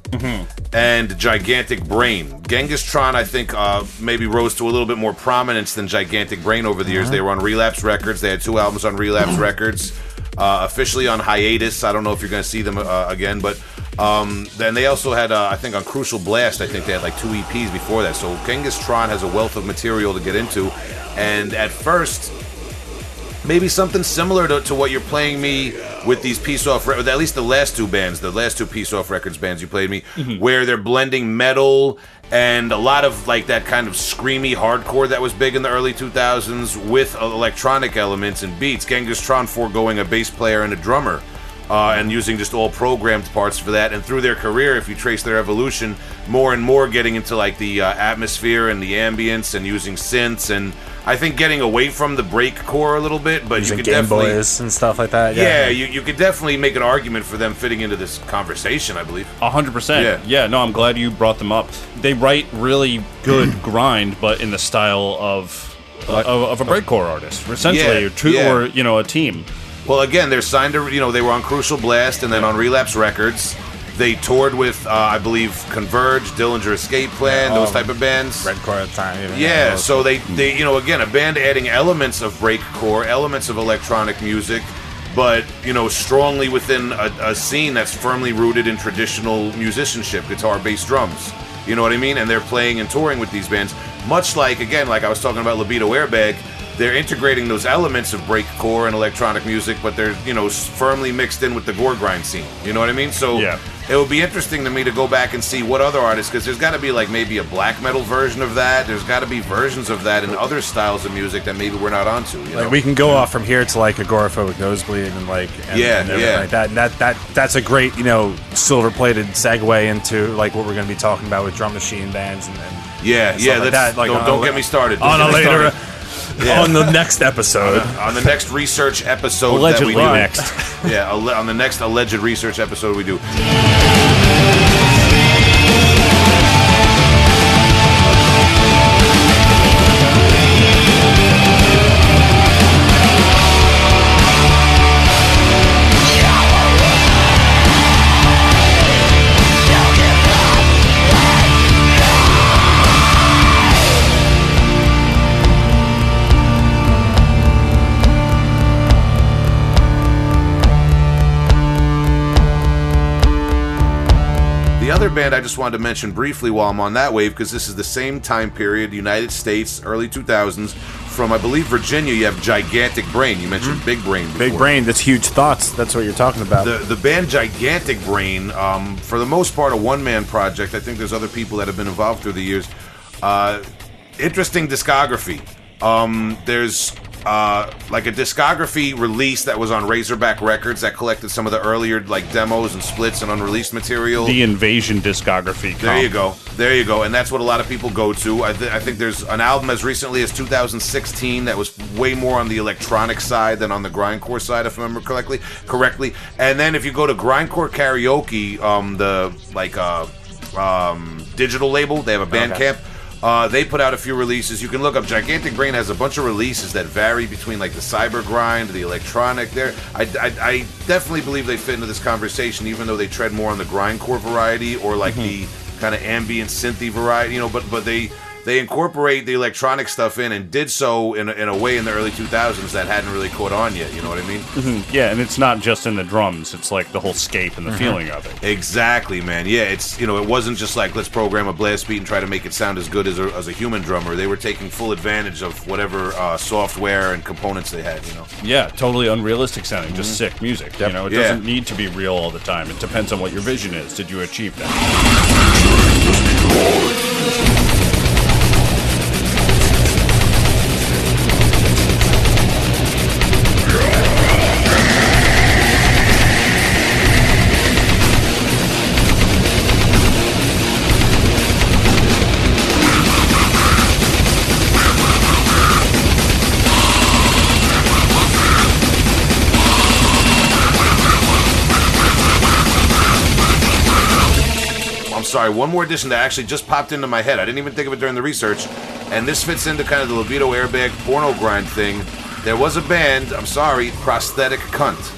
and Gigantic Brain. Genghis Tron I think uh, maybe rose to a little bit more prominence than Gigantic Brain over the years. They were on Relapse Records. They had two albums on Relapse Records. Uh, officially on hiatus. I don't know if you're going to see them uh, again, but um, then they also had, uh, I think, on Crucial Blast. I think they had like two EPs before that. So Genghis Tron has a wealth of material to get into, and at first, maybe something similar to, to what you're playing me with these Peace Off, Re- at least the last two bands, the last two Peace Off Records bands you played me, where they're blending metal and a lot of like that kind of screamy hardcore that was big in the early 2000s with electronic elements and beats. Genghis Tron foregoing a bass player and a drummer. Uh, and using just all programmed parts for that, and through their career, if you trace their evolution, more and more getting into like the uh, atmosphere and the ambience, and using synths, and I think getting away from the breakcore a little bit, but you could Game definitely Boys and stuff like that. yeah, you, you could definitely make an argument for them fitting into this conversation, I believe. A hundred percent. Yeah. Yeah. No, I'm glad you brought them up. They write really good (clears throat) grind, but in the style of of, of a breakcore artist, essentially, Yeah, or, two, yeah. or you know, a team. Well, again, they're signed to, you know, they were on Crucial Blast and then on Relapse Records. They toured with, uh, I believe, Converge, Dillinger Escape Plan, those um, type of bands. Redcore at the time. even, Yeah, so they, they, you know, again, a band adding elements of breakcore, elements of electronic music, but you know, strongly within a, a scene that's firmly rooted in traditional musicianship, guitar, bass, drums. You know what I mean? And they're playing and touring with these bands, much like again, like I was talking about Libido Airbag. They're integrating those elements of breakcore and electronic music, but they're you know firmly mixed in with the gore grind scene. You know what I mean? So Yeah. it would be interesting to me to go back and see what other artists, because there's got to be like maybe a black metal version of that. There's got to be versions of that in other styles of music that maybe we're not onto. You know? Like we can go off from here to like agoraphobic nosebleed and like and, Yeah, and everything yeah. like that. And that that that's a great you know silver plated segue into like what we're going to be talking about with drum machine bands and, and yeah, and yeah. like that, like don't on don't a- get me started. Don't on a later started. Yeah. on the next episode. (laughs) on the next research episode Allegedly that we do next. (laughs) yeah, on the next alleged research episode we do. Other band I just wanted to mention briefly while I'm on that wave, because this is the same time period, United States, early 2000s. From I believe Virginia, you have Gigantic Brain. You mentioned Big Brain. Before. Big brain, that's huge thoughts. That's what you're talking about. The the band Gigantic Brain, um, for the most part, a one man project. I think there's other people that have been involved through the years. Uh, interesting discography. Um, there's uh, like a discography release that was on Razorback Records that collected some of the earlier like demos and splits and unreleased material. The Invasion discography. There comp. you go. There you go. And that's what a lot of people go to. I, th- I think there's an album as recently as 2016 that was way more on the electronic side than on the grindcore side, if I remember correctly. Correctly. And then if you go to Grindcore Karaoke, um, the like uh, um, digital label, they have a Bandcamp. Uh, they put out a few releases. You can look up. Gigantic Brain has a bunch of releases that vary between like the cyber grind, the electronic. There, I, I, I definitely believe they fit into this conversation, even though they tread more on the grindcore variety or like the kind of ambient synthy variety. You know, but but they they incorporate the electronic stuff in and did so in a, in a way in the early 2000s that hadn't really caught on yet. You know what I mean? Mm-hmm. Yeah, and it's not just in the drums; it's like the whole scape and the mm-hmm. feeling of it. Exactly, man. Yeah, it's you know it wasn't just like let's program a blast beat and try to make it sound as good as a, as a human drummer. They were taking full advantage of whatever uh, software and components they had. You know. Yeah, totally unrealistic sounding, just mm-hmm. sick music. You know, it Yeah. doesn't need to be real all the time. It depends on what your vision is. Did you achieve that? Sorry, one more addition that actually just popped into my head. I didn't even think of it during the research. And this fits into kind of the libido airbag porno grind thing. There was a band, I'm sorry, Prosthetic Cunt.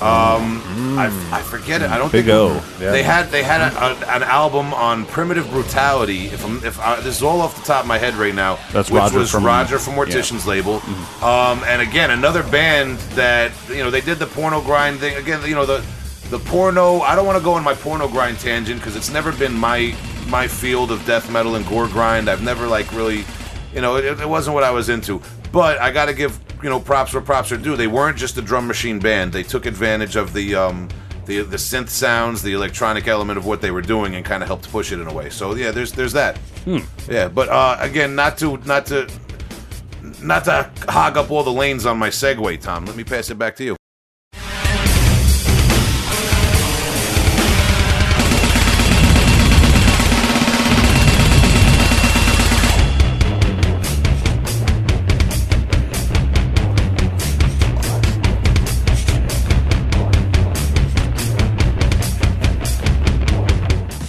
Um, I, I forget it. I don't Big think O. They had they had a, a, an album on primitive brutality. If I'm, if I, this is all off the top of my head right now, That's which Roger was from- Roger from Mortician's label. Um, and again, another band that you know they did the porno grind thing. Again, you know the the porno. I don't want to go on my porno grind tangent because it's never been my my field of death metal and gore grind. I've never like really, you know, it, it wasn't what I was into. But I got to give you know props where props are due. They weren't just a drum machine band. They took advantage of the um, the the synth sounds, the electronic element of what they were doing, and kind of helped push it in a way. So yeah, there's there's that. Yeah, but uh, again, not to not to not to hog up all the lanes on my segue, Tom. Let me pass it back to you.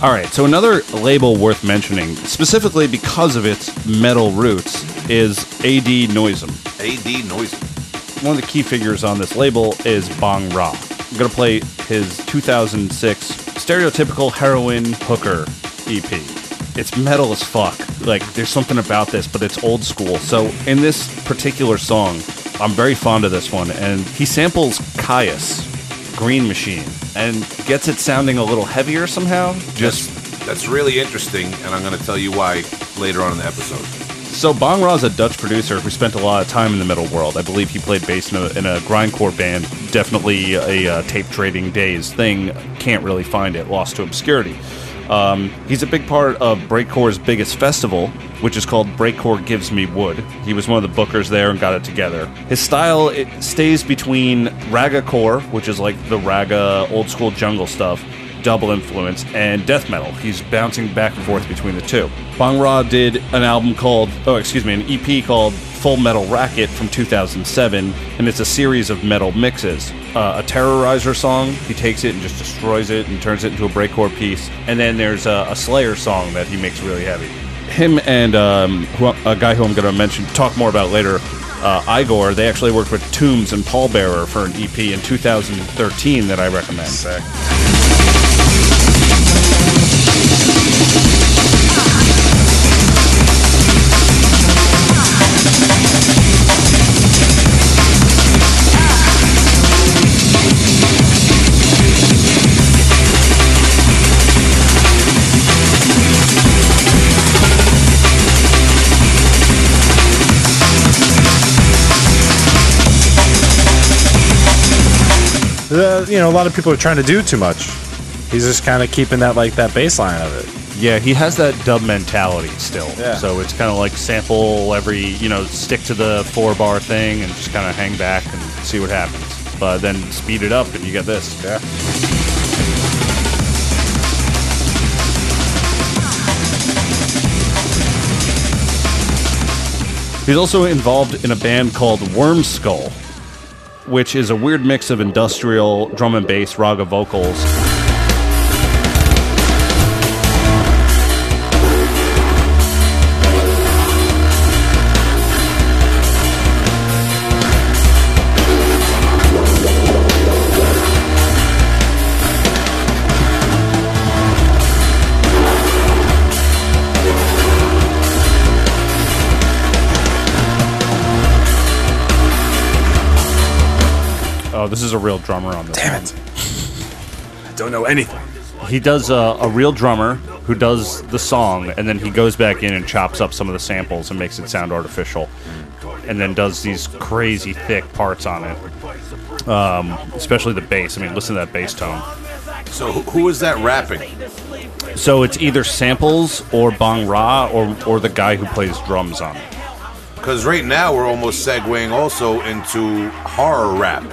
All right, so another label worth mentioning, specifically because of its metal roots, is Ad Noiseam. AD Noisy. One of the key figures on this label is Bong-Ra. I'm gonna play his 2006 stereotypical heroin hooker EP. It's metal as fuck. Like there's something about this, but it's old school. So in this particular song, I'm very fond of this one, and he samples Kyuss, Green Machine, and gets it sounding a little heavier somehow. Just That's, that's really interesting, and I'm going to tell you why later on in the episode. So Bong-Ra is a Dutch producer who spent a lot of time in the metal world. I believe he played bass in a, in a grindcore band. Definitely a uh, tape trading days thing. Can't really find it. Lost to obscurity. Um, he's a big part of Breakcore's biggest festival, which is called Breakcore Gives Me Wood. He was one of the bookers there and got it together. His style it stays between raggacore, which is like the raga old school jungle stuff, double influence, and death metal. He's bouncing back and forth between the two. Bong-Ra did an album called, oh, excuse me, an EP called Full Metal Racket from 2007, and it's a series of metal mixes. Uh, a Terrorizer song, he takes it and just destroys it and turns it into a breakcore piece. And then there's a, a Slayer song that he makes really heavy. Him and um, who, a guy who I'm going to mention, talk more about later, uh, Igorrr, they actually worked with Tombs and Pallbearer for an EP in 2013 that I recommend. Sick. Uh, you know, a lot of people are trying to do too much. He's just kind of keeping that like that baseline of it. Yeah, he has that dub mentality still. Yeah. So it's kind of like sample every, you know, stick to the four bar thing and just kind of hang back and see what happens. But then speed it up and you get this. Yeah. He's also involved in a band called Wormskull, which is a weird mix of industrial drum and bass raga vocals. Is a real drummer on this. Damn it! I don't know anything. He does a, a real drummer who does the song, and then he goes back in and chops up some of the samples and makes it sound artificial, and then does these crazy thick parts on it. Um, especially the bass. I mean, listen to that bass tone. So who, who is that rapping? So it's either samples or Bong-Ra or or the guy who plays drums on it. Because right now we're almost segueing also into horror rap.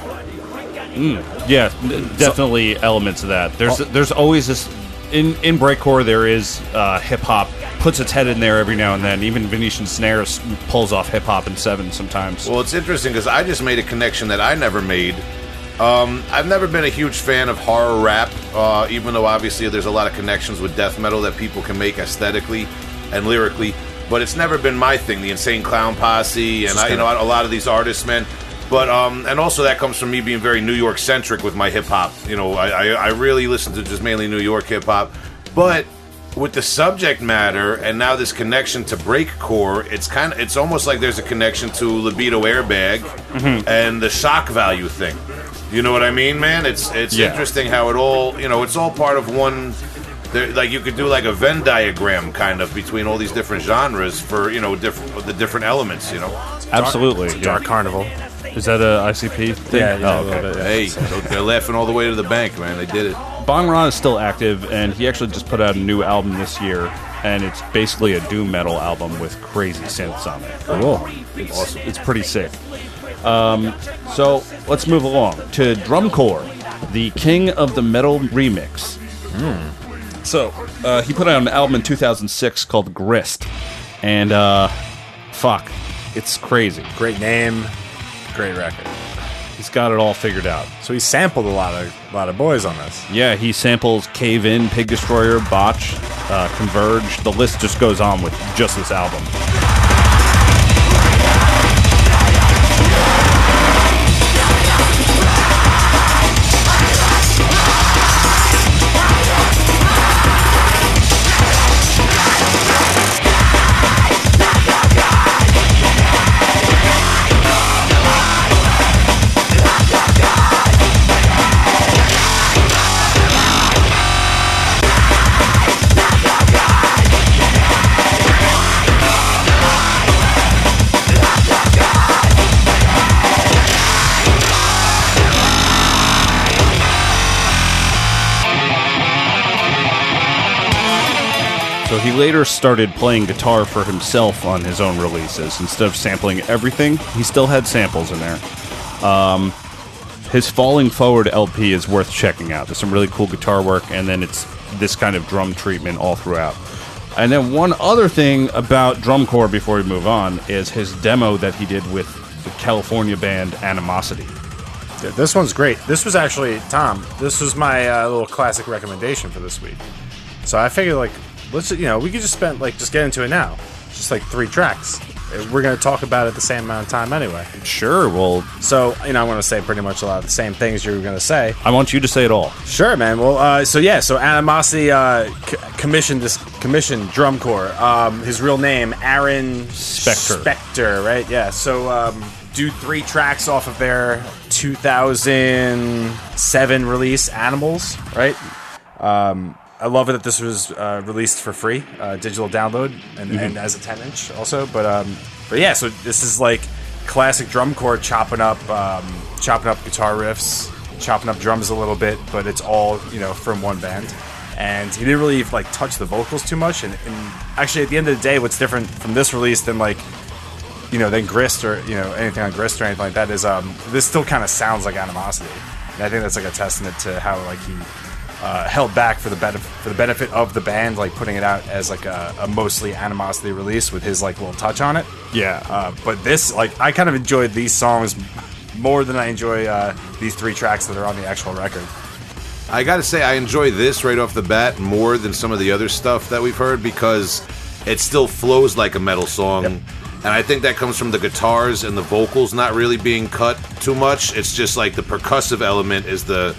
Yeah, n- definitely elements of that. There's there's always this in in breakcore. There is uh, hip hop puts its head in there every now and then. Even Venetian Snares pulls off hip hop in seven sometimes. Well, it's interesting because I just made a connection that I never made. Um, I've never been a huge fan of horror rap, uh, even though obviously there's a lot of connections with death metal that people can make aesthetically and lyrically. But it's never been my thing. The Insane Clown Posse and I, you know a lot of these artists, man. But um, and also that comes from me being very New York centric with my hip hop. You know, I, I, I really listen to just mainly New York hip hop. But with the subject matter and now this connection to breakcore, it's kind of it's almost like there's a connection to libido airbag and the shock value thing. You know what I mean, man? It's it's Yeah. interesting how it all you know it's all part of one. There, like you could do like a Venn diagram kind of between all these different genres for you know different the different elements. You know. Absolutely, It's a yeah. Dark Carnival. Is that a ICP thing? Yeah, yeah, oh, okay. Hey, they're- laughing all the way to the bank, man. They did it. Bong-Ra is still active, and he actually just put out a new album this year, and it's basically a doom metal album with crazy synths on it. Cool. It's awesome. It's pretty sick. Um, so let's move along to Drumcorps, the king of the metal remix. So uh, he put out an album in 2006 called Grist, and uh, fuck, it's crazy. Great name. Great record. He's got it all figured out. So he sampled a lot of a lot of boys on this. Yeah, he samples Cave In, Pig Destroyer, Botch, uh, Converge. The list just goes on with just this album. Later started playing guitar for himself on his own releases. Instead of sampling everything, he still had samples in there. Um, his Falling Forward LP is worth checking out. There's some really cool guitar work, and then it's this kind of drum treatment all throughout. And then one other thing about Drumcorps before we move on is his demo that he did with the California band Animosity. Yeah, This one's great. This was actually Tom. This was my uh, little classic recommendation for this week. So I figured like let's you know we could just spend like just get into it now. Just like three tracks. We're gonna talk about it the same amount of time anyway. Sure, well, So you know I'm gonna say pretty much a lot of the same things you're gonna say. I want you to say it all. Sure, man. Well, uh, so yeah, so Animosity uh, c- commissioned this commissioned Drumcorps. Um, his real name, Aaron specter Spector, right? Yeah. So um, do three tracks off of their 2007 release, Animals, right? Um, I love it that this was uh, released for free, uh, digital download, and, and as a 10 inch also. But um, but yeah, so this is like classic Drumcorps chopping up um, chopping up guitar riffs, chopping up drums a little bit, but it's all you know from one band. And he didn't really like touch the vocals too much. And, and actually, at the end of the day, what's different from this release than like you know, than Grist or you know anything on Grist or anything like that is um this still kind of sounds like animosity, and I think that's like a testament to how like he uh, held back for the benefit for the benefit of the band, like putting it out as like a, a mostly animosity release with his like little touch on it. Yeah. Uh, but this like I kind of enjoyed these songs more than I enjoy uh, these three tracks that are on the actual record. I got to say, I enjoy this right off the bat more than some of the other stuff that we've heard because it still flows like a metal song. And I think that comes from the guitars and the vocals not really being cut too much. It's just like the percussive element is the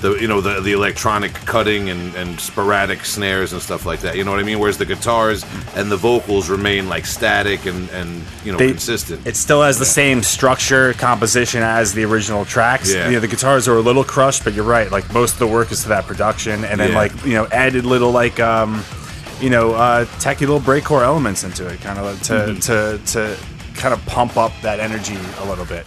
the you know the the electronic cutting and, and sporadic snares and stuff like that. You know what I mean? Whereas the guitars and the vocals remain like static and and you know They- consistent. It still has the same structure, composition as the original tracks. Yeah. You know, the guitars are a little crushed, but you're right. Like most of the work is to that production, and then Yeah. like you know added little like um, you know uh, tacky little breakcore elements into it, kind of to Mm-hmm. to to kind of pump up that energy a little bit.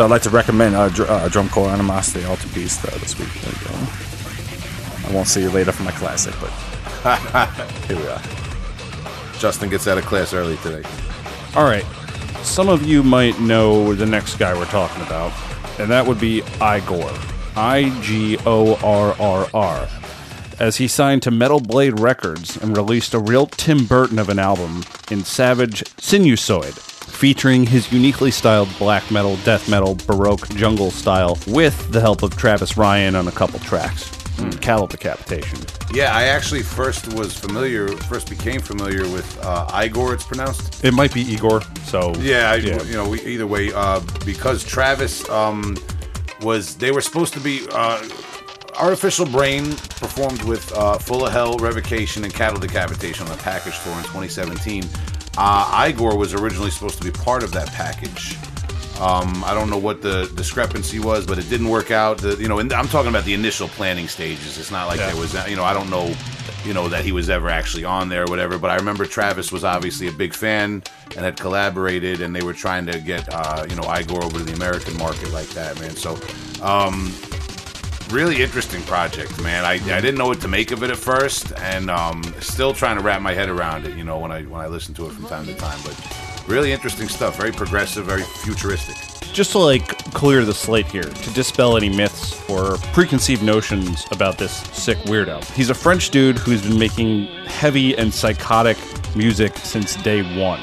So I'd like to recommend uh, dr- uh, Drumcorps Animosity Altered Beast uh, this week. There you go. I won't see you later for my classic, but (laughs) here we are. Justin gets out of class early today. All right. Some of you might know the next guy we're talking about, and that would be Igorrr. I G O R R R. As he signed to Metal Blade Records and released a real Tim Burton of an album in Savage Sinusoid, featuring his uniquely styled black metal, death metal, baroque jungle style, with the help of Travis Ryan on a couple tracks. Cattle Decapitation. Yeah, I actually first was familiar, first became familiar with uh, Igor. It's pronounced. It might be Igor, so. Yeah, I, you know, we, either way, uh, because Travis um, was, they were supposed to be. Uh, Artificial Brain performed with uh, Full of Hell, Revocation, and Cattle Decapitation on the package tour in 2017. Uh, Igorrr was originally supposed to be part of that package. Um, I don't know what the discrepancy was, but it didn't work out. The, you know, and I'm talking about the initial planning stages. It's not like Yeah. there was, you know, I don't know, you know, that he was ever actually on there or whatever. But I remember Travis was obviously a big fan and had collaborated, and they were trying to get, uh, you know, Igorrr over to the American market like that, man. So, um, really interesting project, man. I, I didn't know what to make of it at first, and um, still trying to wrap my head around it. You know, when I when I listen to it from time to time, but really interesting stuff. Very progressive, very futuristic. just to like clear the slate here, to dispel any myths or preconceived notions about this sick weirdo. He's a French dude who's been making heavy and psychotic music since day one.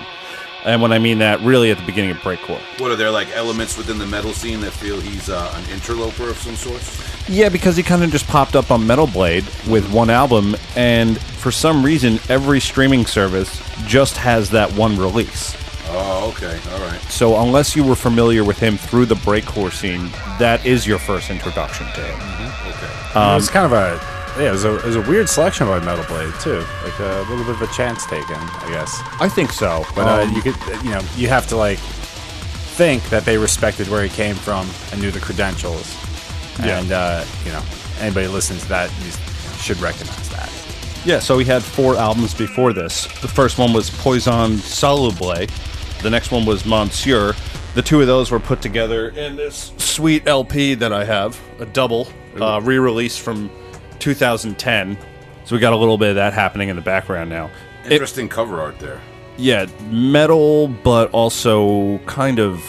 And when I mean that, really at the beginning of breakcore. What are there like elements within the metal scene that feel he's uh, an interloper of some sort? Yeah, because he kind of just popped up on Metal Blade with one album, and for some reason, every streaming service just has that one release. Oh, okay, all right. So unless you were familiar with him through the breakcore scene, that is your first introduction to him. Okay. it was kind of a yeah, it was a, it was a weird selection by Metal Blade too, like a little bit of a chance taken, I guess. I think so. But uh, Um, you could, you know, you have to like think that they respected where he came from and knew the credentials. Yeah. And uh, you know, anybody listening to that you should recognize that. Yeah, so he had four albums before this. The first one was Poisson Soluble. The next one was Monsieur. The two of those were put together in this sweet LP that I have, a double, uh, re release from 2010. So we got a little bit of that happening in the background now. It- Interesting cover art there. yeah, metal, but also kind of,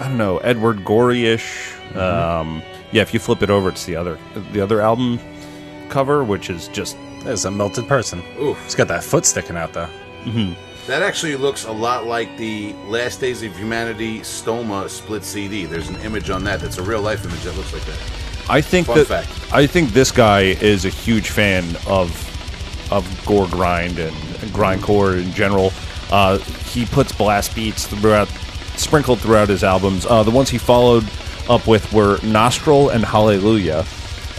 I don't know, Edward Gorey ish. Um, yeah, if you flip it over, it's the other the other album cover, which is just There's a melted person. Ooh. He's got that foot sticking out though. That actually looks a lot like the Last Days of Humanity Stoma split CD. There's an image on that that's a real life image that looks like that. I think Fun that fact. I think this guy is a huge fan of of gore grind and grindcore in general. Uh, he puts blast beats throughout, sprinkled throughout his albums. Uh, the ones he followed up with were Nostril and Hallelujah,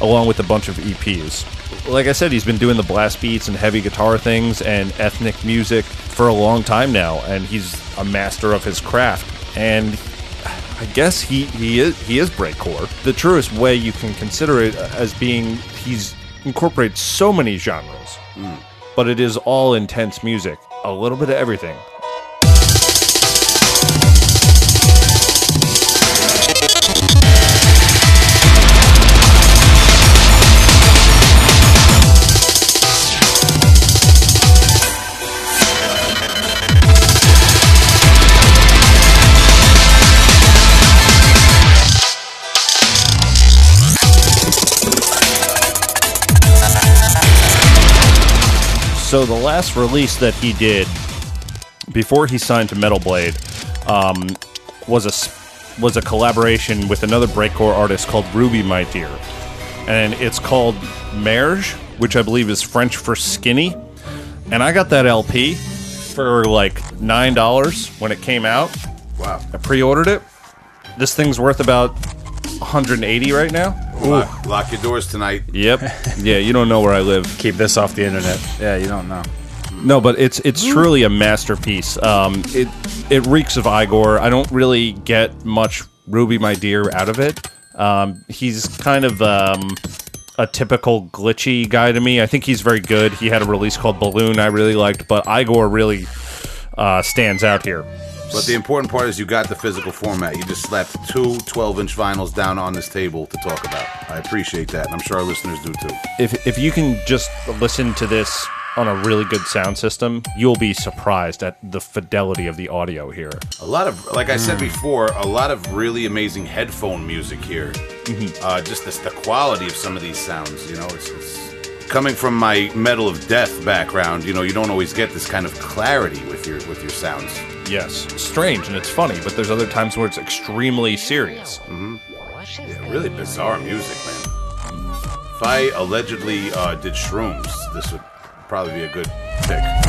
along with a bunch of EPs. Like I said, he's been doing the blast beats and heavy guitar things and ethnic music for a long time now, and he's a master of his craft. And I guess he, he is he is breakcore. The truest way you can consider it as being he's incorporates so many genres, hmm. but it is all intense music, a little bit of everything. So the last release that he did before he signed to Metal Blade um, was a was a collaboration with another breakcore artist called Ruby My Dear, and it's called Maigre, which I believe is French for skinny. And I got that LP for like nine dollars when it came out. Wow. I pre-ordered it. This thing's worth about 180 right now. Lock, lock your doors tonight. Yep. yeah, you don't know where I live. Keep this off the internet. Yeah, you don't know. No, but it's it's truly a masterpiece. Um, it it reeks of Igorrr. I don't really get much Ruby, my dear, out of it. Um, he's kind of um, a typical glitchy guy to me. I think he's very good. He had a release called Balloon I really liked, but Igorrr really uh, stands out here. But the important part is you got the physical format. You just slapped two 12 inch vinyls down on this table to talk about. I appreciate that, and I'm sure our listeners do too. If if you can just listen to this on a really good sound system, you'll be surprised at the fidelity of the audio here. A lot of, like I said before, a lot of really amazing headphone music here. Uh, just this, the quality of some of these sounds, you know, it's, it's coming from my metal of death background. You know, you don't always get this kind of clarity with your with your sounds. Yes, strange and it's funny, but there's other times where it's extremely serious. Yeah, really bizarre music, man. If I allegedly uh, did shrooms, this would probably be a good pick.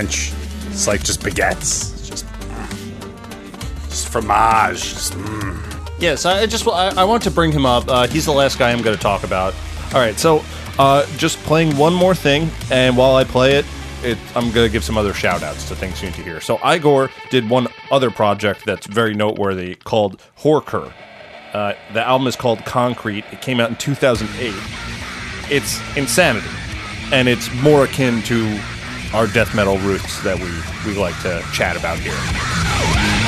French. It's like just baguettes. It's Just, just fromage. Just, mm. Yes, I just I, I want to bring him up. Uh, he's the last guy I'm going to talk about. All right, so uh, just playing one more thing, and while I play it, it I'm going to give some other shout outs to things you need to hear. So Igorrr did one other project that's very noteworthy called Whourkr. Uh, the album is called Concrete. It came out in 2008. It's insanity, and it's more akin to our death metal roots that we, we like to chat about here.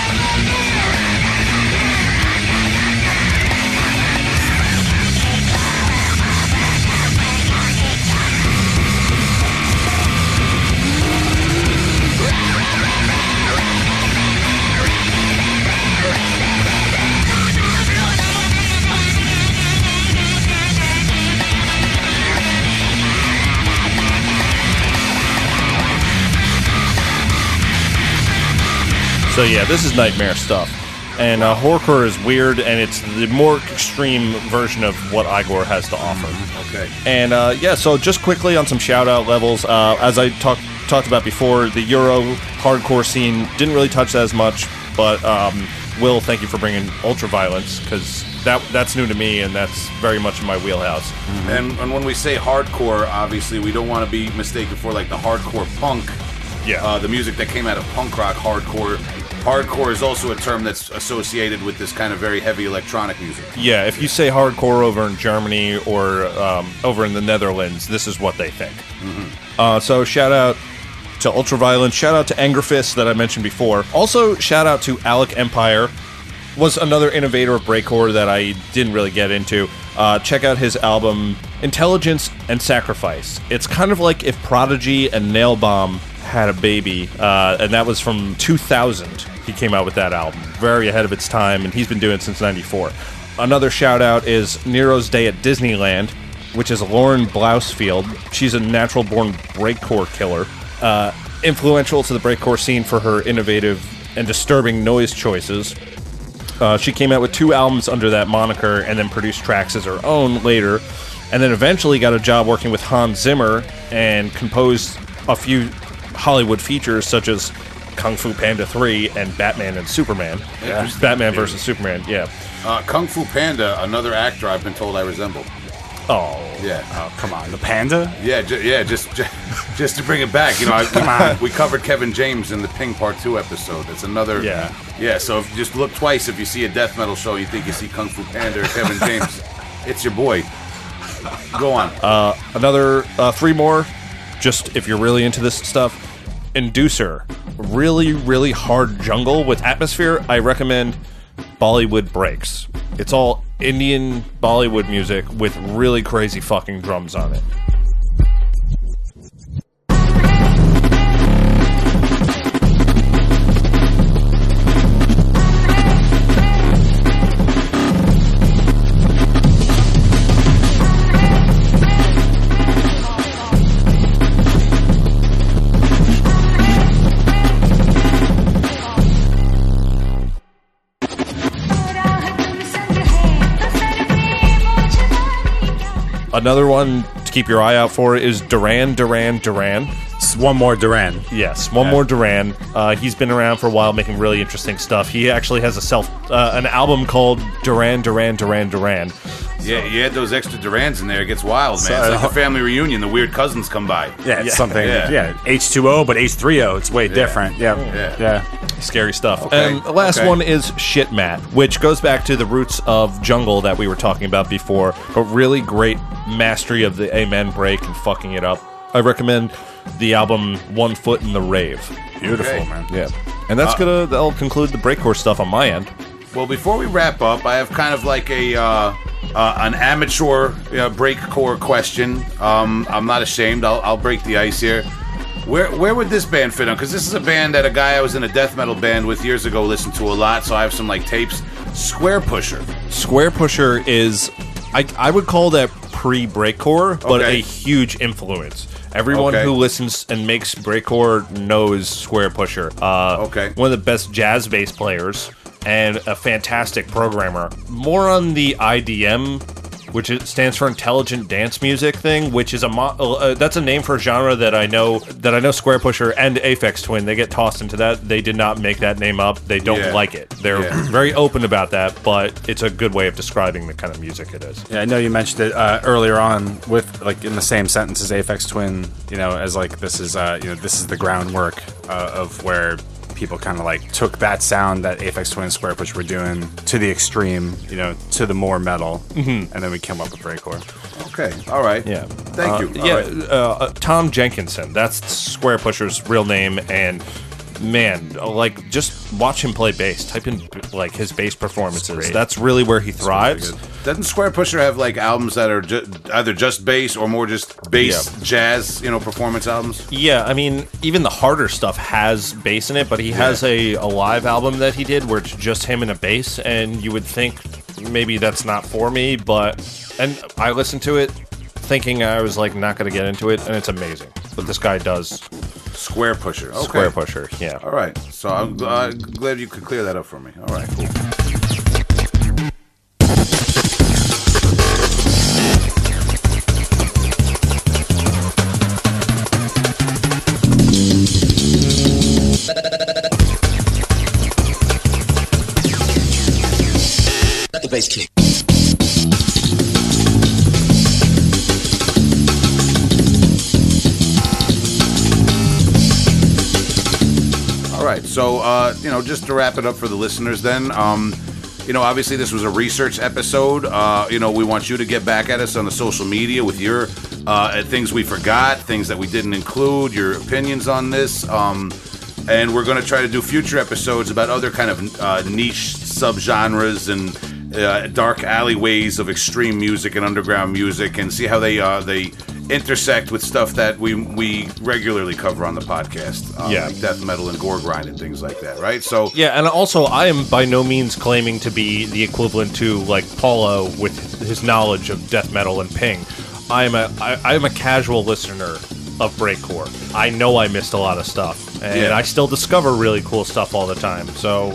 So yeah, this is nightmare stuff. And uh, Whourkr is weird, and it's the more extreme version of what Igorrr has to offer. Okay. And uh, yeah, so just quickly on some shout out levels, uh, as I talked talked about before, the Euro hardcore scene didn't really touch that as much, but um, Will, thank you for bringing Ultraviolence because that that's new to me and that's very much in my wheelhouse. And, and when we say hardcore, obviously we don't want to be mistaken for like the hardcore punk. Yeah. Uh, the music that came out of punk rock hardcore. Hardcore is also a term that's associated with this kind of very heavy electronic music. Yeah, if you say hardcore over in Germany or um, over in the Netherlands, this is what they think. Uh, so shout out to Ultraviolence, shout out to Angerfist that I mentioned before. Also, shout out to Alec Empire, was another innovator of breakcore that I didn't really get into. Uh, check out his album Intelligence and Sacrifice. It's kind of like if Prodigy and Nailbomb had a baby, uh, and that was from 2000. He came out with that album, very ahead of its time, and he's been doing it since '94. Another shout out is Nero's Day at Disneyland, which is Lauren Bousfield. She's a natural born breakcore killer, uh, influential to the breakcore scene for her innovative and disturbing noise choices. Uh, she came out with two albums under that moniker and then produced tracks as her own later. And then eventually got a job working with Hans Zimmer and composed a few Hollywood features such as Kung Fu Panda 3 and Batman and Superman. Yeah. Batman versus Superman, yeah. Uh, Kung Fu Panda, another actor I've been told I resemble. Oh. Yeah. Oh, come on. The panda? Yeah, ju- yeah, just, ju- (laughs) just to bring it back, you know, I, Come on. we covered Kevin James in the Ping Part Two episode. That's another. Yeah. yeah. So if you just look twice, if you see a death metal show, you think you see Kung Fu Panda or Kevin (laughs) James. it's your boy. Go on. Another uh, three more, just if you're really into this stuff. End.user, really, really hard jungle with atmosphere. I recommend Bollywood Breaks. It's all Indian Bollywood music with really crazy fucking drums on it. Another one to keep your eye out for is Duran Duran Duran. It's one more Duran. Yes, one more Duran. Uh, he's been around for a while, making really interesting stuff. He actually has a self uh, an album called Duran Duran Duran Duran. yeah, you add those extra Durans in there, it gets wild, man. So- it's like a family reunion. The weird cousins come by. Yeah, it's Yeah. something. Yeah. Yeah. H2O, but H3O. It's way different. Yeah. Yeah. Yeah. Scary stuff. Okay, And the last okay. one is Shitmat, which goes back to the roots of jungle that we were talking about before, but really great mastery of the Amen break and fucking it up. I recommend the album One Foot in the Rave. Beautiful, Okay. man. Yeah. And that's gonna that'll conclude the breakcore stuff on my end. Well, before we wrap up, I have kind of like a uh, uh, an amateur uh, breakcore question. Um, I'm not ashamed. I'll, I'll break the ice here. Where where would this band fit on? Because this is a band that a guy I was in a death metal band with years ago listened to a lot. So I have some like tapes. Squarepusher. Square Pusher is, I, I would call that pre breakcore, but Okay. a huge influence. Everyone Okay. who listens and makes breakcore knows Squarepusher. Uh, Okay. One of the best jazz bass players and a fantastic programmer. More on the IDM, which is, stands for Intelligent Dance Music thing, which is a mo- uh, that's a name for a genre that I know that I know Squarepusher and Aphex Twin they get tossed into that. They did not make that name up. They don't Yeah. like it. They're Yeah. (clears throat) very open about that, but it's a good way of describing the kind of music it is. Yeah, I know you mentioned it uh, earlier on with like in the same sentence as Aphex Twin. You know, as like this is uh, you know this is the groundwork uh, of where people kind of like took that sound that Aphex Twin and Square Push were doing to the extreme. You know, to the more metal, mm-hmm. and then we came up with breakcore. Okay. All right. Yeah. Thank Uh, you. Yeah. right. Uh, uh, Tom Jenkinson. That's Squarepusher's real name. And man, like, just watch him play bass. Type in, like, his bass performances. That's really where he thrives. Doesn't Squarepusher have like albums that are ju- either just bass or more just bass Yeah. jazz, you know, performance albums? Yeah, I mean, even the harder stuff has bass in it, but he has a, a live album that he did where it's just him and a bass, and you would think maybe that's not for me, but. And I listened to it thinking I was, like, not going to get into it, and it's amazing. But this guy does Squarepusher. Okay. Squarepusher, yeah. All right. So I'm uh, glad you could clear that up for me. All right. Cool. the bass kick. Right. So, uh, you know, just to wrap it up for the listeners, then, um, you know, obviously this was a research episode. Uh, you know, we want you to get back at us on the social media with your uh, things we forgot, things that we didn't include, your opinions on this. Um, and we're going to try to do future episodes about other kind of uh, niche subgenres and uh, dark alleyways of extreme music and underground music, and see how they uh, they intersect with stuff that we we regularly cover on the podcast, uh, Yeah. like death metal and gore grind and things like that, right? So Yeah, and also I am by no means claiming to be the equivalent to like Paulo with his knowledge of death metal and ping. I am a I, I am a casual listener of breakcore. I know I missed a lot of stuff, and Yeah. I still discover really cool stuff all the time. So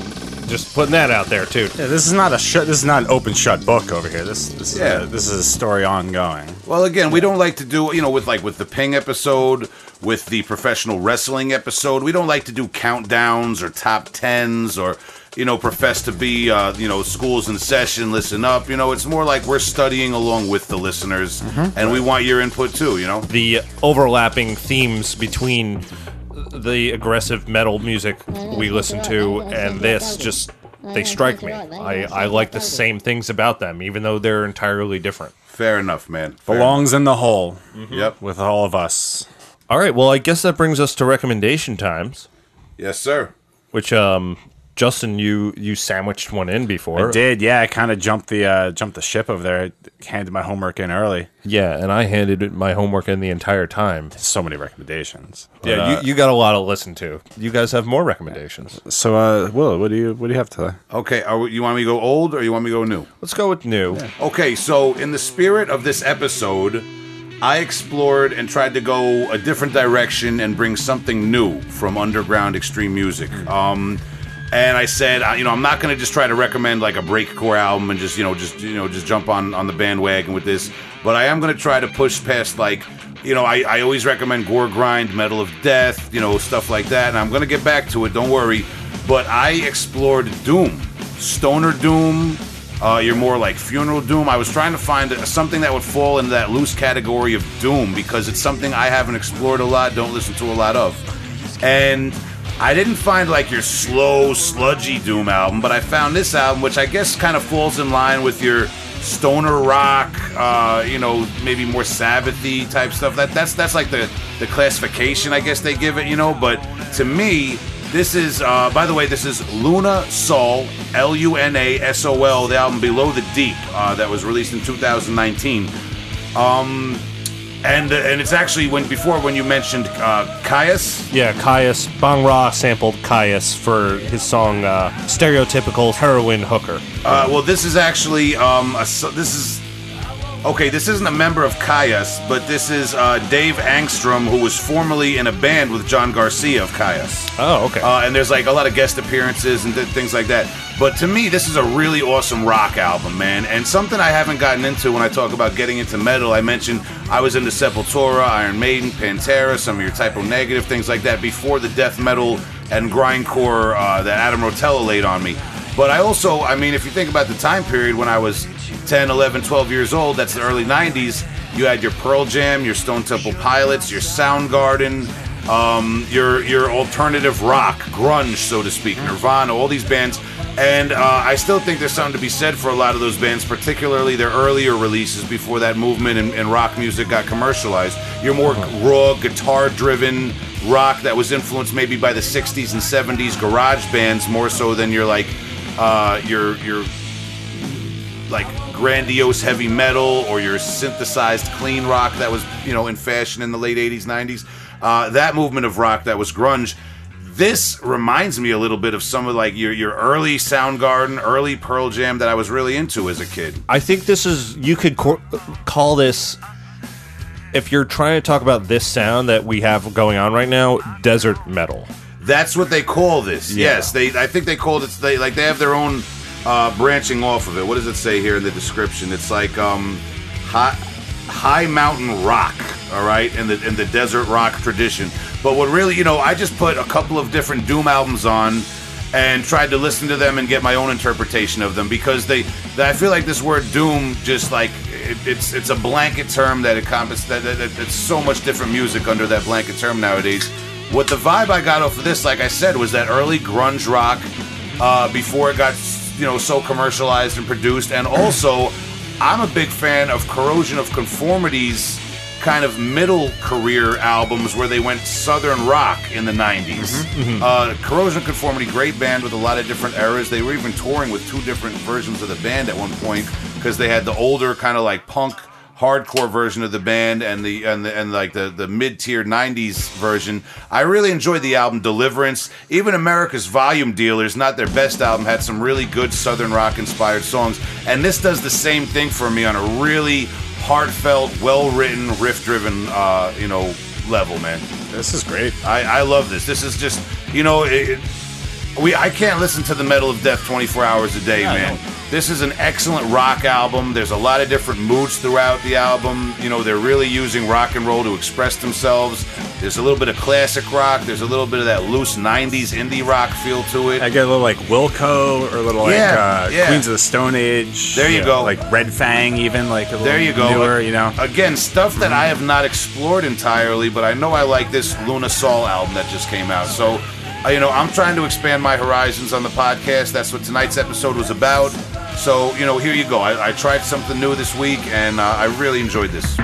Just putting that out there too. Yeah, this is not a shut. This is not an open shut book over here. This this is Yeah. a, this is a story ongoing. Well, again, we don't like to do you know with like with the Ping episode, with the professional wrestling episode. We don't like to do countdowns or top tens or you know profess to be uh, you know schools in session. Listen up. You know, it's more like we're studying along with the listeners, and we want your input too. You know. The overlapping themes between the aggressive metal music we listen to and this just they strike me. I, I like the same things about them, even though they're entirely different. Fair enough, man. Fair Belongs in the hole enough. Yep. with all of us. All right, well, I guess that brings us to recommendation times, Yes, sir. which um Justin, you you sandwiched one in before. I did, yeah. I kind of jumped the uh, jumped the ship over there. I handed my homework in early. Yeah, and I handed my homework in the entire time. So many recommendations. But, Yeah, uh, you, you got a lot to listen to. You guys have more recommendations. so uh, Will, what do you what do you have to? Okay, are, we- you want me to go old or you want me to go new? Let's go with new. Okay, so in the spirit of this episode, I explored and tried to go a different direction and bring something new from underground extreme music. Um, and I said, you know, I'm not going to just try to recommend like a breakcore album and just, you know, just you know, just jump on on the bandwagon with this. But I am going to try to push past like, you know, I, I always recommend gore grind, metal of death, you know, stuff like that. And I'm going to get back to it. Don't worry. But I explored doom, stoner doom, uh, you're more like funeral doom. I was trying to find something that would fall into that loose category of doom because it's something I haven't explored a lot, don't listen to a lot of. And I didn't find like your slow, sludgy doom album, but I found this album, which I guess kind of falls in line with your stoner rock, uh, you know, maybe more Sabbathy type stuff. That that's that's like the the classification I guess they give it, you know. But to me, this is, uh, by the way, this is Luna Sol, L U N A S O L, the album Below the Deep, uh, that was released in 2019. Um, and uh, and it's actually when before when you mentioned uh, Kyuss. Yeah, Kyuss Bong Ra sampled Kyuss for his song uh, "Stereotypical Heroin Hooker." Uh, well, this is actually um, a, this is okay. This isn't a member of Kyuss, but this is uh, Dave Angstrom, who was formerly in a band with John Garcia of Kyuss. Oh, okay. Uh, and there's like a lot of guest appearances and th- things like that. But to me, this is a really awesome rock album, man. And something I haven't gotten into when I talk about getting into metal. I mentioned I was into Sepultura, Iron Maiden, Pantera, some of your Type O Negative, things like that before the death metal and grindcore uh, that Adam Rotella laid on me. But I also, I mean, if you think about the time period when I was 10, 11, 12 years old, that's the early 90s, you had your Pearl Jam, your Stone Temple Pilots, your Soundgarden, um, your your alternative rock, grunge, so to speak, Nirvana, all these bands. And uh, I still think there's something to be said for a lot of those bands, particularly their earlier releases before that movement and, and rock music got commercialized. Your more raw, guitar driven rock that was influenced maybe by the 60s and 70s garage bands more so than your like uh, your your like grandiose heavy metal or your synthesized clean rock that was you know in fashion in the late 80s 90s uh, that movement of rock that was grunge this reminds me a little bit of some of like your your early Soundgarden, early Pearl Jam that I was really into as a kid. I think this is you could cor- call this if you're trying to talk about this sound that we have going on right now, desert metal. That's what they call this. Yes, they. I think they called it. They like they have their own uh, branching off of it. What does it say here in the description? It's like um, high, high mountain rock. All right, in the in the desert rock tradition. But what really, you know, I just put a couple of different Doom albums on and tried to listen to them and get my own interpretation of them because they. I feel like this word Doom just like it, it's it's a blanket term that encompasses that, that, that it's so much different music under that blanket term nowadays. What the vibe I got off of this, like I said, was that early grunge rock uh, before it got you know so commercialized and produced, and also I'm a big fan of Corrosion of Conformity's kind of middle career albums where they went southern rock in the 90s. Uh, Corrosion of Conformity, great band with a lot of different eras. They were even touring with two different versions of the band at one point because they had the older kind of like punk hardcore version of the band and the and the, and like the the mid-tier 90s version. I really enjoyed the album Deliverance. Even America's Volume Dealers, not their best album, had some really good southern rock inspired songs. And this does the same thing for me on a really heartfelt, well-written, riff-driven uh, you know, level, man. This is great. I, I love this. This is just, you know, it, we I can't listen to the Metal of Death 24 hours a day, man. This is an excellent rock album. There's a lot of different moods throughout the album. You know, they're really using rock and roll to express themselves. There's a little bit of classic rock. There's a little bit of that loose 90s indie rock feel to it. I get a little like Wilco or a little Yeah, like uh, yeah. Queens of the Stone Age. There you Yeah, go. Like Red Fang, even like a little There you go. newer, you know. Again, stuff that I have not explored entirely, but I know I like this Luna Sol album that just came out. So, you know, I'm trying to expand my horizons on the podcast. That's what tonight's episode was about. So, you know, here you go. I, I tried something new this week, and uh, I really enjoyed this.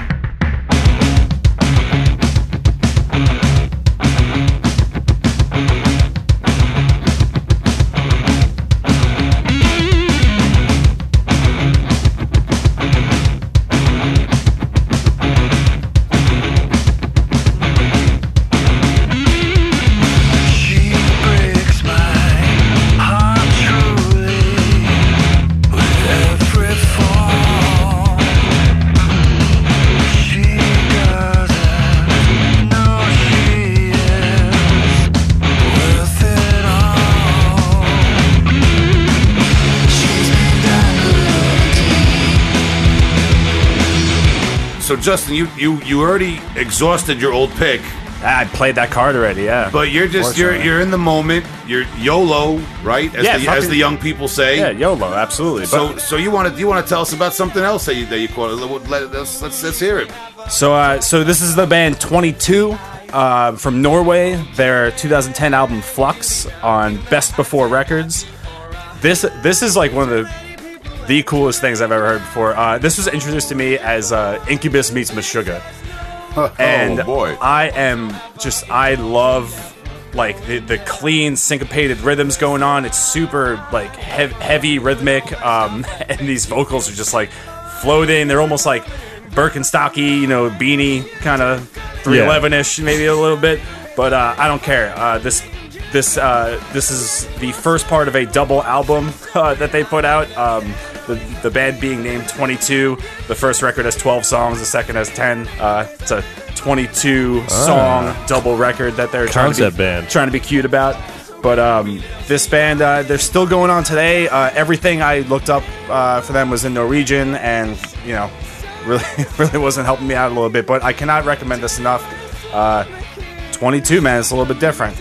Justin, you, you, you already exhausted your old pick, Ah, I played that card already, yeah. but you're just you're you're in the moment. You're YOLO, right? As, Yeah, the, as the young people say. yeah, YOLO, absolutely. So, so you want to you want to tell us about something else that you that you caught? Let, let's, let's let's hear it. So, uh, so this is the band 22 uh, from Norway. Their 2010 album Flux on Best Before Records. This this is like one of the the coolest things I've ever heard before. Uh, this was introduced to me as uh, Incubus meets Meshuggah, and oh boy. I am just I love like the, the clean syncopated rhythms going on. It's super like hev- heavy rhythmic, um, (laughs) and these vocals are just like floating. They're almost like Birkenstocky, you know, beanie kind of 311 ish, maybe a little bit. But uh, I don't care. Uh, this this uh, this is the first part of a double album (laughs) uh, that they put out. Um, the, the band being named 22. The first record has 12 songs. The second has 10. Uh, it's a 22 song double record that they're trying to be, band. trying to be cute about. But um, this band, uh, they're still going on today. Uh, everything I looked up uh, for them was in Norwegian, and you know, (laughs) really, really wasn't helping me out a little bit. But I cannot recommend this enough. Uh, 22, man, it's a little bit different.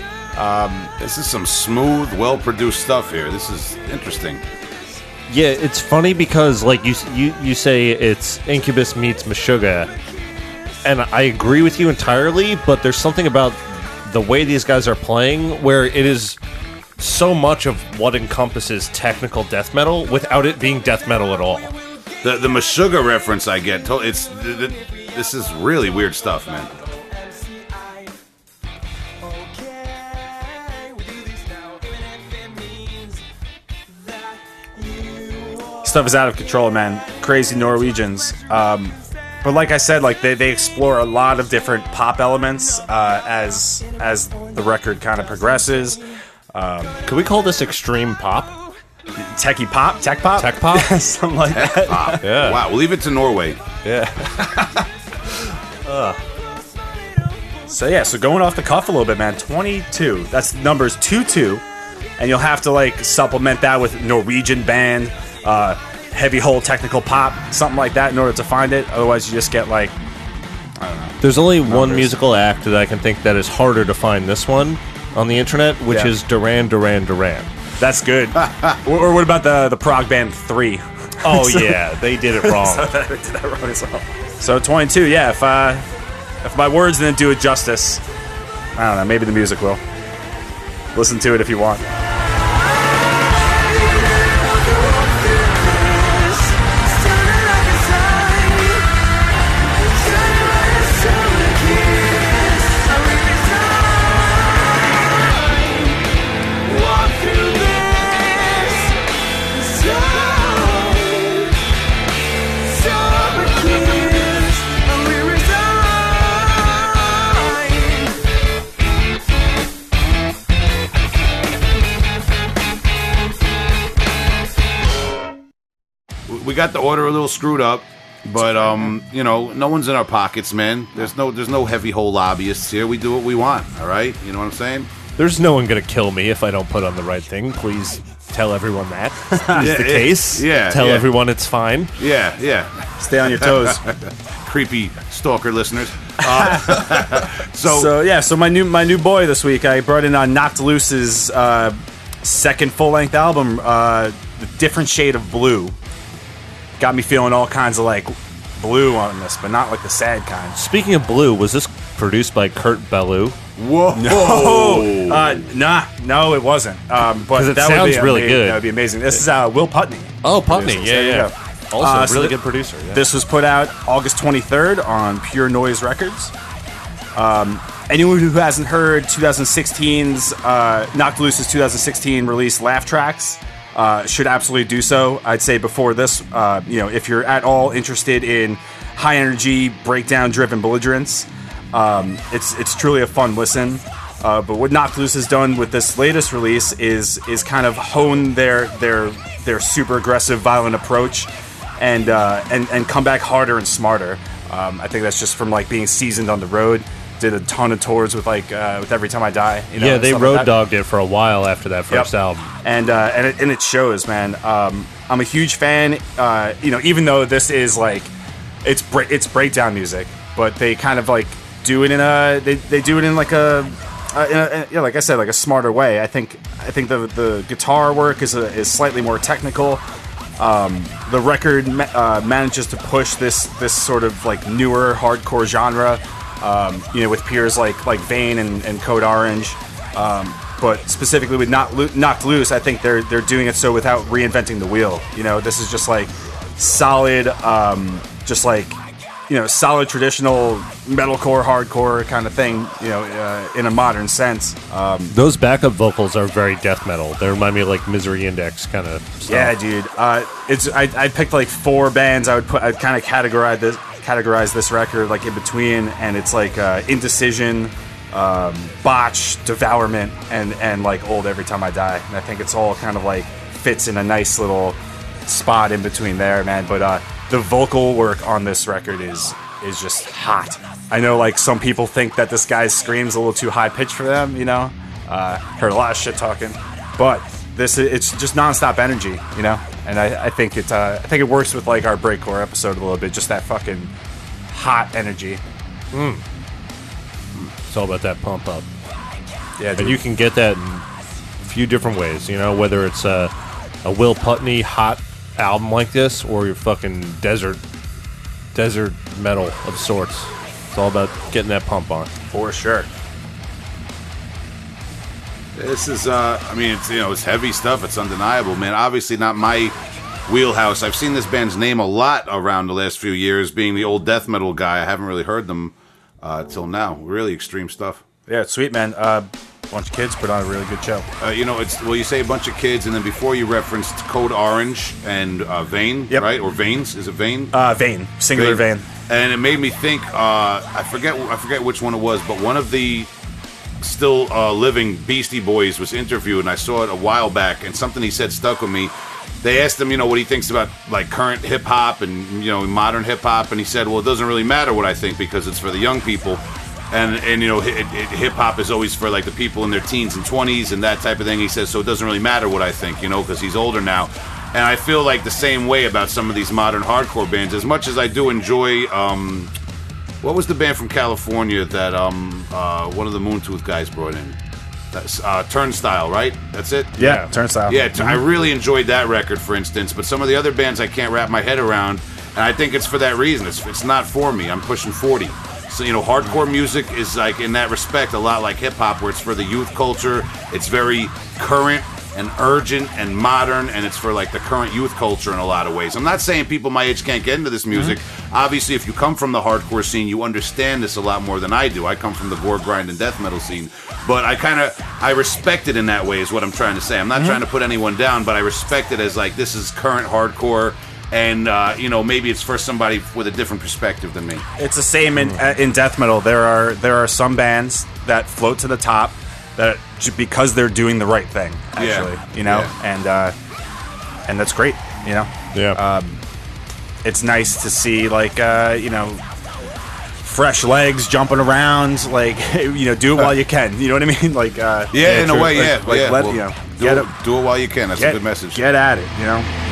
This is some smooth, well-produced stuff here. This is interesting. Yeah, it's funny because like you you you say it's Incubus meets Meshuggah, and I agree with you entirely. But there's something about the way these guys are playing where it is so much of what encompasses technical death metal without it being death metal at all. The the Meshuggah reference I get. It's th- th- this is really weird stuff, man. Stuff is out of control, man. Crazy Norwegians. Um, but like I said, like they, they explore a lot of different pop elements uh, as as the record kind of progresses. Could we call this extreme pop? Techie pop, tech pop, Tech pop? (laughs) something like that. Ah, Yeah. Wow, we'll leave it to Norway. Yeah. (laughs) So yeah, so going off the cuff a little bit, man. Twenty-two. That's numbers two-two, and you'll have to like supplement that with Norwegian band, uh, heavy hole technical pop, something like that, in order to find it. Otherwise, you just get like There's only one musical act that I can think that is harder to find this one on the internet, which Yeah. is Duran Duran Duran. that's good. (laughs) or, or what about the the prog band three? Oh (laughs) yeah, they did it wrong. (laughs) I did that wrong as well. So 22, yeah. If uh, if my words didn't do it justice, I don't know. Maybe the music will. Listen to it if you want. We got the order a little screwed up, but um, you know, no one's in our pockets, man. There's no there's no heavy hole lobbyists here. We do what we want. All right, you know what I'm saying? There's no one gonna kill me if I don't put on the right thing. Please tell everyone that is (laughs) Yeah, the yeah, case. yeah, Tell yeah. everyone it's fine. Yeah, yeah. Stay on your toes. (laughs) Creepy stalker listeners. Uh, (laughs) so, So yeah, so my new my new boy this week, I brought in on Knocked Loose's uh, second full length album, uh, the different shade of blue. Got me feeling all kinds of like blue on this, but not like the sad kind. Speaking of blue, was this produced by Kurt Ballou? whoa, Oh, uh, nah, no, it wasn't. Um, but 'Cause it that would sounds be really ama- good. That would be amazing. This is uh, Will Putney. Oh, Putney. Producers. Yeah, There yeah. Also, Uh, so really th- good producer. Yeah. This was put out August 23rd on Pure Noise Records. Um, anyone who hasn't heard 2016's uh, Knocked Loose's 2016 release Laugh Tracks uh, should absolutely do so. I'd say before this, uh, you know, if you're at all interested in high energy, breakdown driven belligerence, um, it's it's truly a fun listen. Uh, but what Loose has done with this latest release is is kind of hone their their their super aggressive, violent approach, and uh, and and come back harder and smarter. Um, I think that's just from like being seasoned on the road. Did a ton of tours with like uh, with Every Time I Die. You know, yeah, they stuff like road dogged it for a while after that first Yep. album. and uh, and it, and it shows, man. Um, I'm a huge fan. Uh, you know, even though this is like it's bre- it's breakdown music, but they kind of like do it in a they, they do it in like a, uh, in a yeah, like I said, like a smarter way. I think I think the the guitar work is a, is slightly more technical. Um, the record ma- uh, manages to push this this sort of like newer hardcore genre. Um, you know, with peers like like Vein and, and Code Orange. Um, but specifically with not Lo- knocked loose, I think they're they're doing it so without reinventing the wheel. You know, this is just like solid, um, just like you know, solid traditional metalcore, hardcore kind of thing. You know, uh, in a modern sense. Um, Those backup vocals are very death metal. They remind me of like Misery Index kind of stuff. Yeah, dude. Uh, it's I, I picked like four bands. I would put I kind of categorize this categorize this record like in between, and it's like uh, indecision, um, botch, devourment, and and like old every time I die. And I think it's all kind of like fits in a nice little spot in between there, man. But uh, the vocal work on this record is is just hot. I know like some people think that this guy's screams a little too high pitched for them. You know, uh, heard a lot of shit talking, but this it's just nonstop energy, you know. And I, I think it uh, I think it works with like our breakcore episode a little bit, just that fucking hot energy. It's all about that pump up. Yeah, And you can get that in a few different ways, you know, whether it's a, a Will Putney hot album like this or your fucking desert desert metal of sorts. It's all about getting that pump on. for sure. This is, uh, I mean, it's you know, it's heavy stuff. It's undeniable, man. Obviously, not my wheelhouse. I've seen this band's name a lot around the last few years. Being the old death metal guy, I haven't really heard them uh, till now. Really extreme stuff. Yeah, it's sweet, man. Uh, bunch of kids put on a really good show. Uh, you know, it's well, you say a bunch of kids, and then before you referenced Code Orange and uh, Vein, Yep. right? Or Veins? Is it Vein? Uh, Vein, singular Vein. And it made me think. Uh, I forget. I forget which one it was, but one of the still uh, living Beastie Boys was interviewed, and I saw it a while back, and something he said stuck with me. They asked him, you know, what he thinks about like current hip hop and you know modern hip hop, and he said, "Well, it doesn't really matter what I think because it's for the young people." And, and you know hip hop is always for like the people in their teens and 20s and that type of thing he says so it doesn't really matter what i think you know because he's older now and i feel like the same way about some of these modern hardcore bands as much as i do enjoy um, what was the band from California that um uh, one of the Moontooth guys brought in? That's uh, Turnstile, right? That's it. Yeah, Turnstile. Yeah, t- I really enjoyed that record, for instance. But some of the other bands I can't wrap my head around, and I think it's for that reason. It's it's not for me. I'm pushing 40. So you know, hardcore music is like in that respect a lot like hip hop, where it's for the youth culture. It's very current and urgent and modern, and it's for like the current youth culture in a lot of ways. I'm not saying people my age can't get into this music. Obviously, if you come from the hardcore scene, you understand this a lot more than I do. I come from the gore grind and death metal scene, but I kind of I respect it in that way. Is what I'm trying to say. I'm not trying to put anyone down, but I respect it as like this is current hardcore. And uh, you know, maybe it's for somebody with a different perspective than me. It's the same in uh, in death metal. There are there are some bands that float to the top that j- because they're doing the right thing. Actually, Yeah. you know, Yeah. and uh, and that's great. You know, Yeah. It's nice to see like uh, you know fresh legs, jumping around, like (laughs) you know, do it while you can. You know what I mean? (laughs) Like uh, Yeah, in a way, Like- yeah, Like, yeah. let Well, you know, do, get it, it, do it while you can. That's get, a good message. Get at it. You know.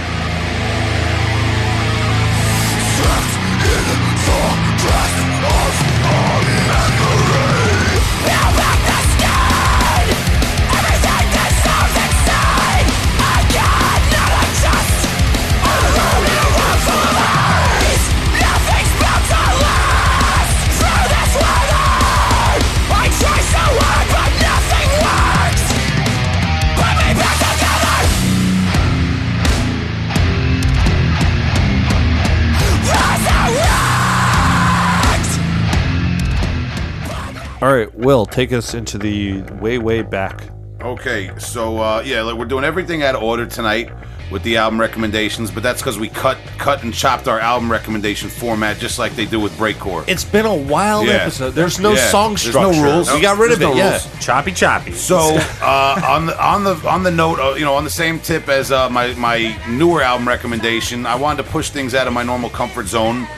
All right, Will, take us into the way, way back. Okay, so uh, yeah, like, we're doing everything out of order tonight with the album recommendations, but that's because we cut, cut and chopped our album recommendation format just like they do with breakcore. It's been a wild Yeah. episode. There's no Yeah. song There's no structure. rules. We got rid of There's it. no yeah. rules. Choppy, choppy. So uh, on the on the on the note, of, you know, on the same tip as uh, my my newer album recommendation, I wanted to push things out of my normal comfort zone.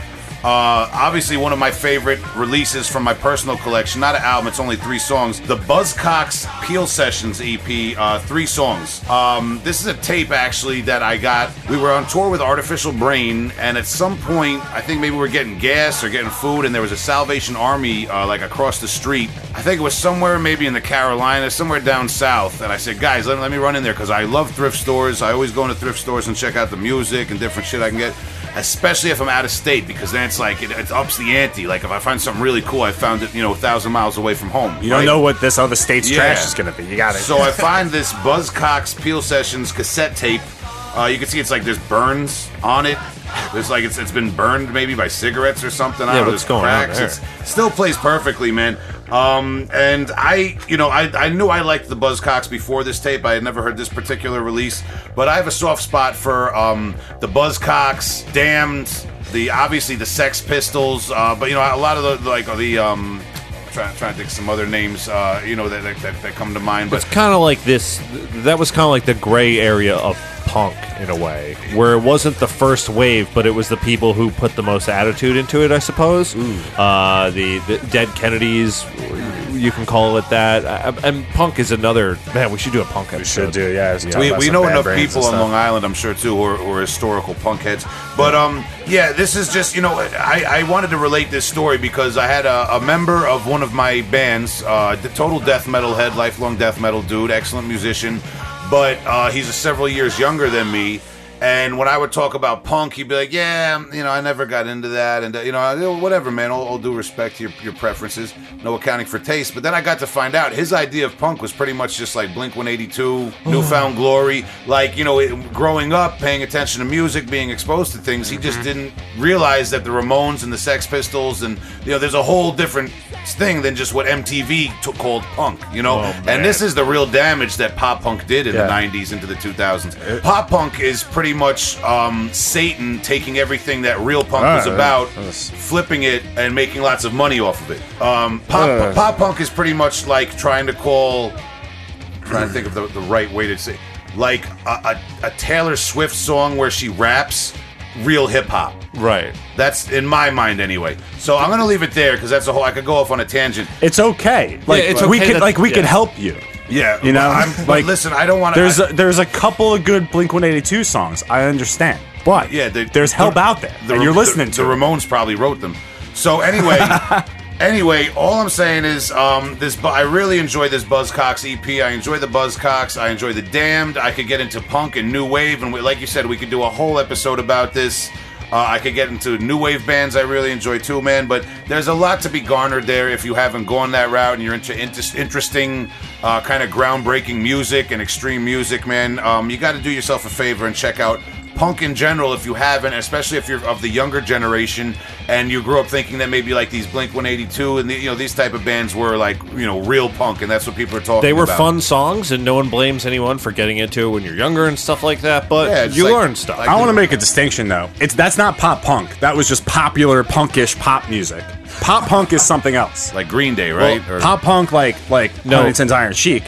Uh, obviously, one of my favorite releases from my personal collection, not an album, it's only three songs. The Buzzcocks Peel Sessions EP, uh, three songs. Um, this is a tape actually that I got. We were on tour with Artificial Brain, and at some point, I think maybe we were getting gas or getting food, and there was a Salvation Army uh, like across the street. I think it was somewhere maybe in the Carolinas, somewhere down south. And I said, guys, let, let me run in there because I love thrift stores. I always go into thrift stores and check out the music and different shit I can get, especially if I'm out of state because then it's like it, it ups the ante. Like if I find something really cool, I found it, you know, a thousand miles away from home. you don't know what this other state's Yeah. trash is gonna be. You got it. So I (laughs) find this Buzzcocks Peel Sessions cassette tape. Uh, you can see it's like there's burns on it. There's like it's, it's been burned maybe by cigarettes or something. I Yeah, don't know, what's there's going on cracks. there? It's still plays perfectly, man. Um, and I, you know, I, I knew I liked the Buzzcocks before this tape. I had never heard this particular release, but I have a soft spot for um, the Buzzcocks, Damned, the obviously the Sex Pistols, uh, but you know a lot of the like the um, trying trying to think of some other names, uh, you know that, that, that come to mind, but. It's kind of like this. That was kind of like the gray area of punk in a way, where it wasn't the first wave, but it was the people who put the most attitude into it. I suppose. Uh, the, the Dead Kennedys, you can call it that. Uh, and punk is another. Man, we should do a punk we should do. Yeah. talk we, we know enough people and on. Long Island, I'm sure too, who are, who are historical punk heads. But um, yeah, this is just you know, I, I wanted to relate this story because I had a, a member of one of my bands, uh, the total death metal head, lifelong death metal dude, excellent musician, but uh, he's several years younger than me. And when I would talk about punk, he'd be like, "Yeah, you know, I never got into that, and you know, whatever, man. All, all due respect to your, your preferences, no accounting for taste." But then I got to find out his idea of punk was pretty much just like Blink 182, Newfound Glory. Like you know, it, growing up, paying attention to music, being exposed to things, he just mm-hmm. didn't realize that the Ramones and the Sex Pistols, and you know, there's a whole different thing than just what MTV took called punk. You know, oh, and this is the real damage that pop punk did in Yeah. the 90s into the 2000s. Pop punk is pretty much um, Satan taking everything that real punk was about, yes. flipping it, and making lots of money off of it. Um, pop, Uh. pop punk is pretty much like trying to call, trying to think of the, the right way to say, like a, a, a Taylor Swift song where she raps real hip hop. Right. That's in my mind anyway. So I'm gonna leave it there because that's a whole. I could go off on a tangent. It's okay. Like it's we okay could that- like we yeah. could help you. Yeah, You know, I'm, (laughs) like listen, I don't want to. There's a, there's a couple of good Blink 182 songs. I understand, but Yeah, the- there's help the- out there, the- and you're listening the, to. it. Ramones probably wrote them. So anyway, (laughs) anyway, all I'm saying is um, this. I really enjoy this Buzzcocks EP. I enjoy the Buzzcocks. I enjoy the Damned. I could get into punk and new wave, and we, like you said, we could do a whole episode about this. Uh, I could get into new wave bands. I really enjoy too, man. But there's a lot to be garnered there if you haven't gone that route and you're into inter- interesting, uh, kind of groundbreaking music and extreme music, man. Um, you got to do yourself a favor and check out punk in general if you haven't, especially if you're of the younger generation and you grew up thinking that maybe like these Blink 182 and the, you know these type of bands were like you know real punk and that's what people are talking. They were about. fun songs, and no one blames anyone for getting into it when you're younger and stuff like that. But Yeah, you like- learn stuff. like- I want to make a distinction though. It's that's not pop punk. That was just popular punkish pop music. Pop punk is something else. like Green Day, right? Well, pop punk, like like No. no, Huntington's Iron Chic,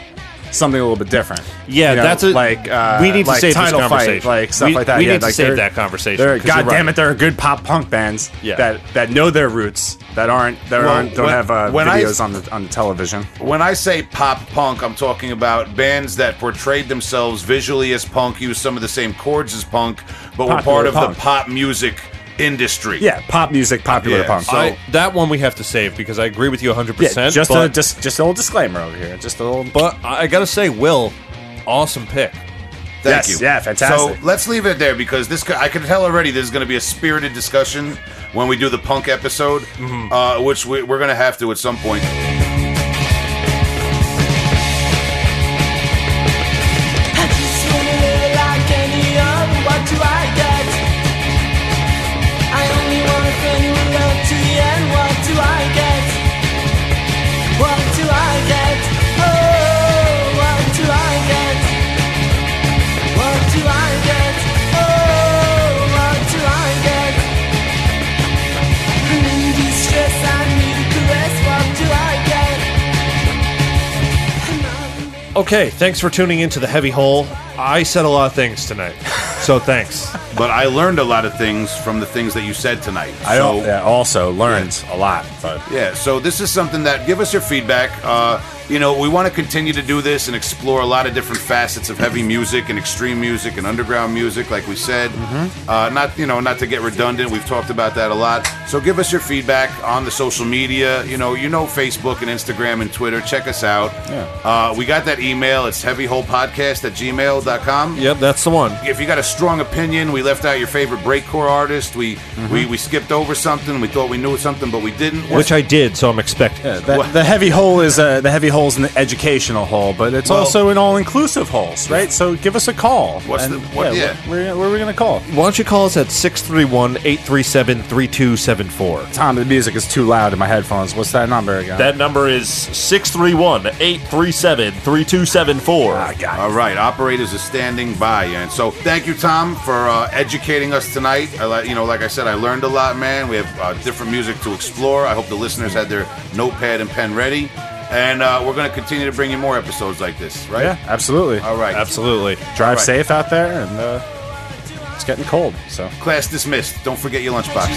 something a little bit different. Yeah, You know, that's a like uh, we need to like save title this fight, conversation. like stuff we, like that. We yeah, need to like save that conversation. There, 'cause you're God damn right. it, there are good pop punk bands Yeah. that that know their roots that aren't that Well, aren't don't when- have uh, when I- videos on the on the television. When I say pop punk, I'm talking about bands that portrayed themselves visually as punk, used some of the same chords as punk, but were part of punk. the pop music industry. Yeah, pop music, popular Yeah, punk. so- I, that one we have to save because I agree with you 100%. yeah, just but, a just just a little disclaimer over here. Just a little. but I got to say, Will, awesome pick. Thank Yes, you. yeah, fantastic. So let's leave it there because this I can tell already there's going to be a spirited discussion when we do the punk episode, Mm-hmm. uh, which we, we're going to have to at some point. Okay, thanks for tuning into the Heavy Hole. I said a lot of things tonight, so thanks. (laughs) But I learned a lot of things from the things that you said tonight. I so, al- yeah, also learned a lot, but Yeah, so this is something that give us your feedback. Uh, you know, we want to continue to do this and explore a lot of different facets of heavy music and extreme music and underground music, like we said. Uh, not you know, not to get redundant. We've talked about that a lot. So give us your feedback on the social media. You know, you know Facebook and Instagram and Twitter. Check us out. Yeah. Uh, we got that email. It's heavyholepodcast at gmail.com. Yep, that's the one. If you got a strong opinion, we left out your favorite breakcore artist. We, we we skipped over something. We thought we knew something, but we didn't. Which I did, so I'm expecting. Yeah, the, the heavy hole is uh, the heavy hole is an educational hole, but it's Well- also an all-inclusive hole, right? So give us a call. What's the- what- yeah. Where, where are we gonna call? Why don't you call us at 631 837 3274? Tom, the music is too loud in my headphones. What's that number again? That number is 631-837-3274. Ah, All right, operators is standing by. And so, thank you, Tom, for uh, educating us tonight. I, you know, like I said, I learned a lot, man. We have uh, different music to explore. I hope the listeners had their notepad and pen ready. And uh, we're going to continue to bring you more episodes like this, right? Yeah, absolutely. All right. Absolutely. Drive right. safe out there, and uh, it's getting cold. So Class dismissed. Don't forget your lunchbox.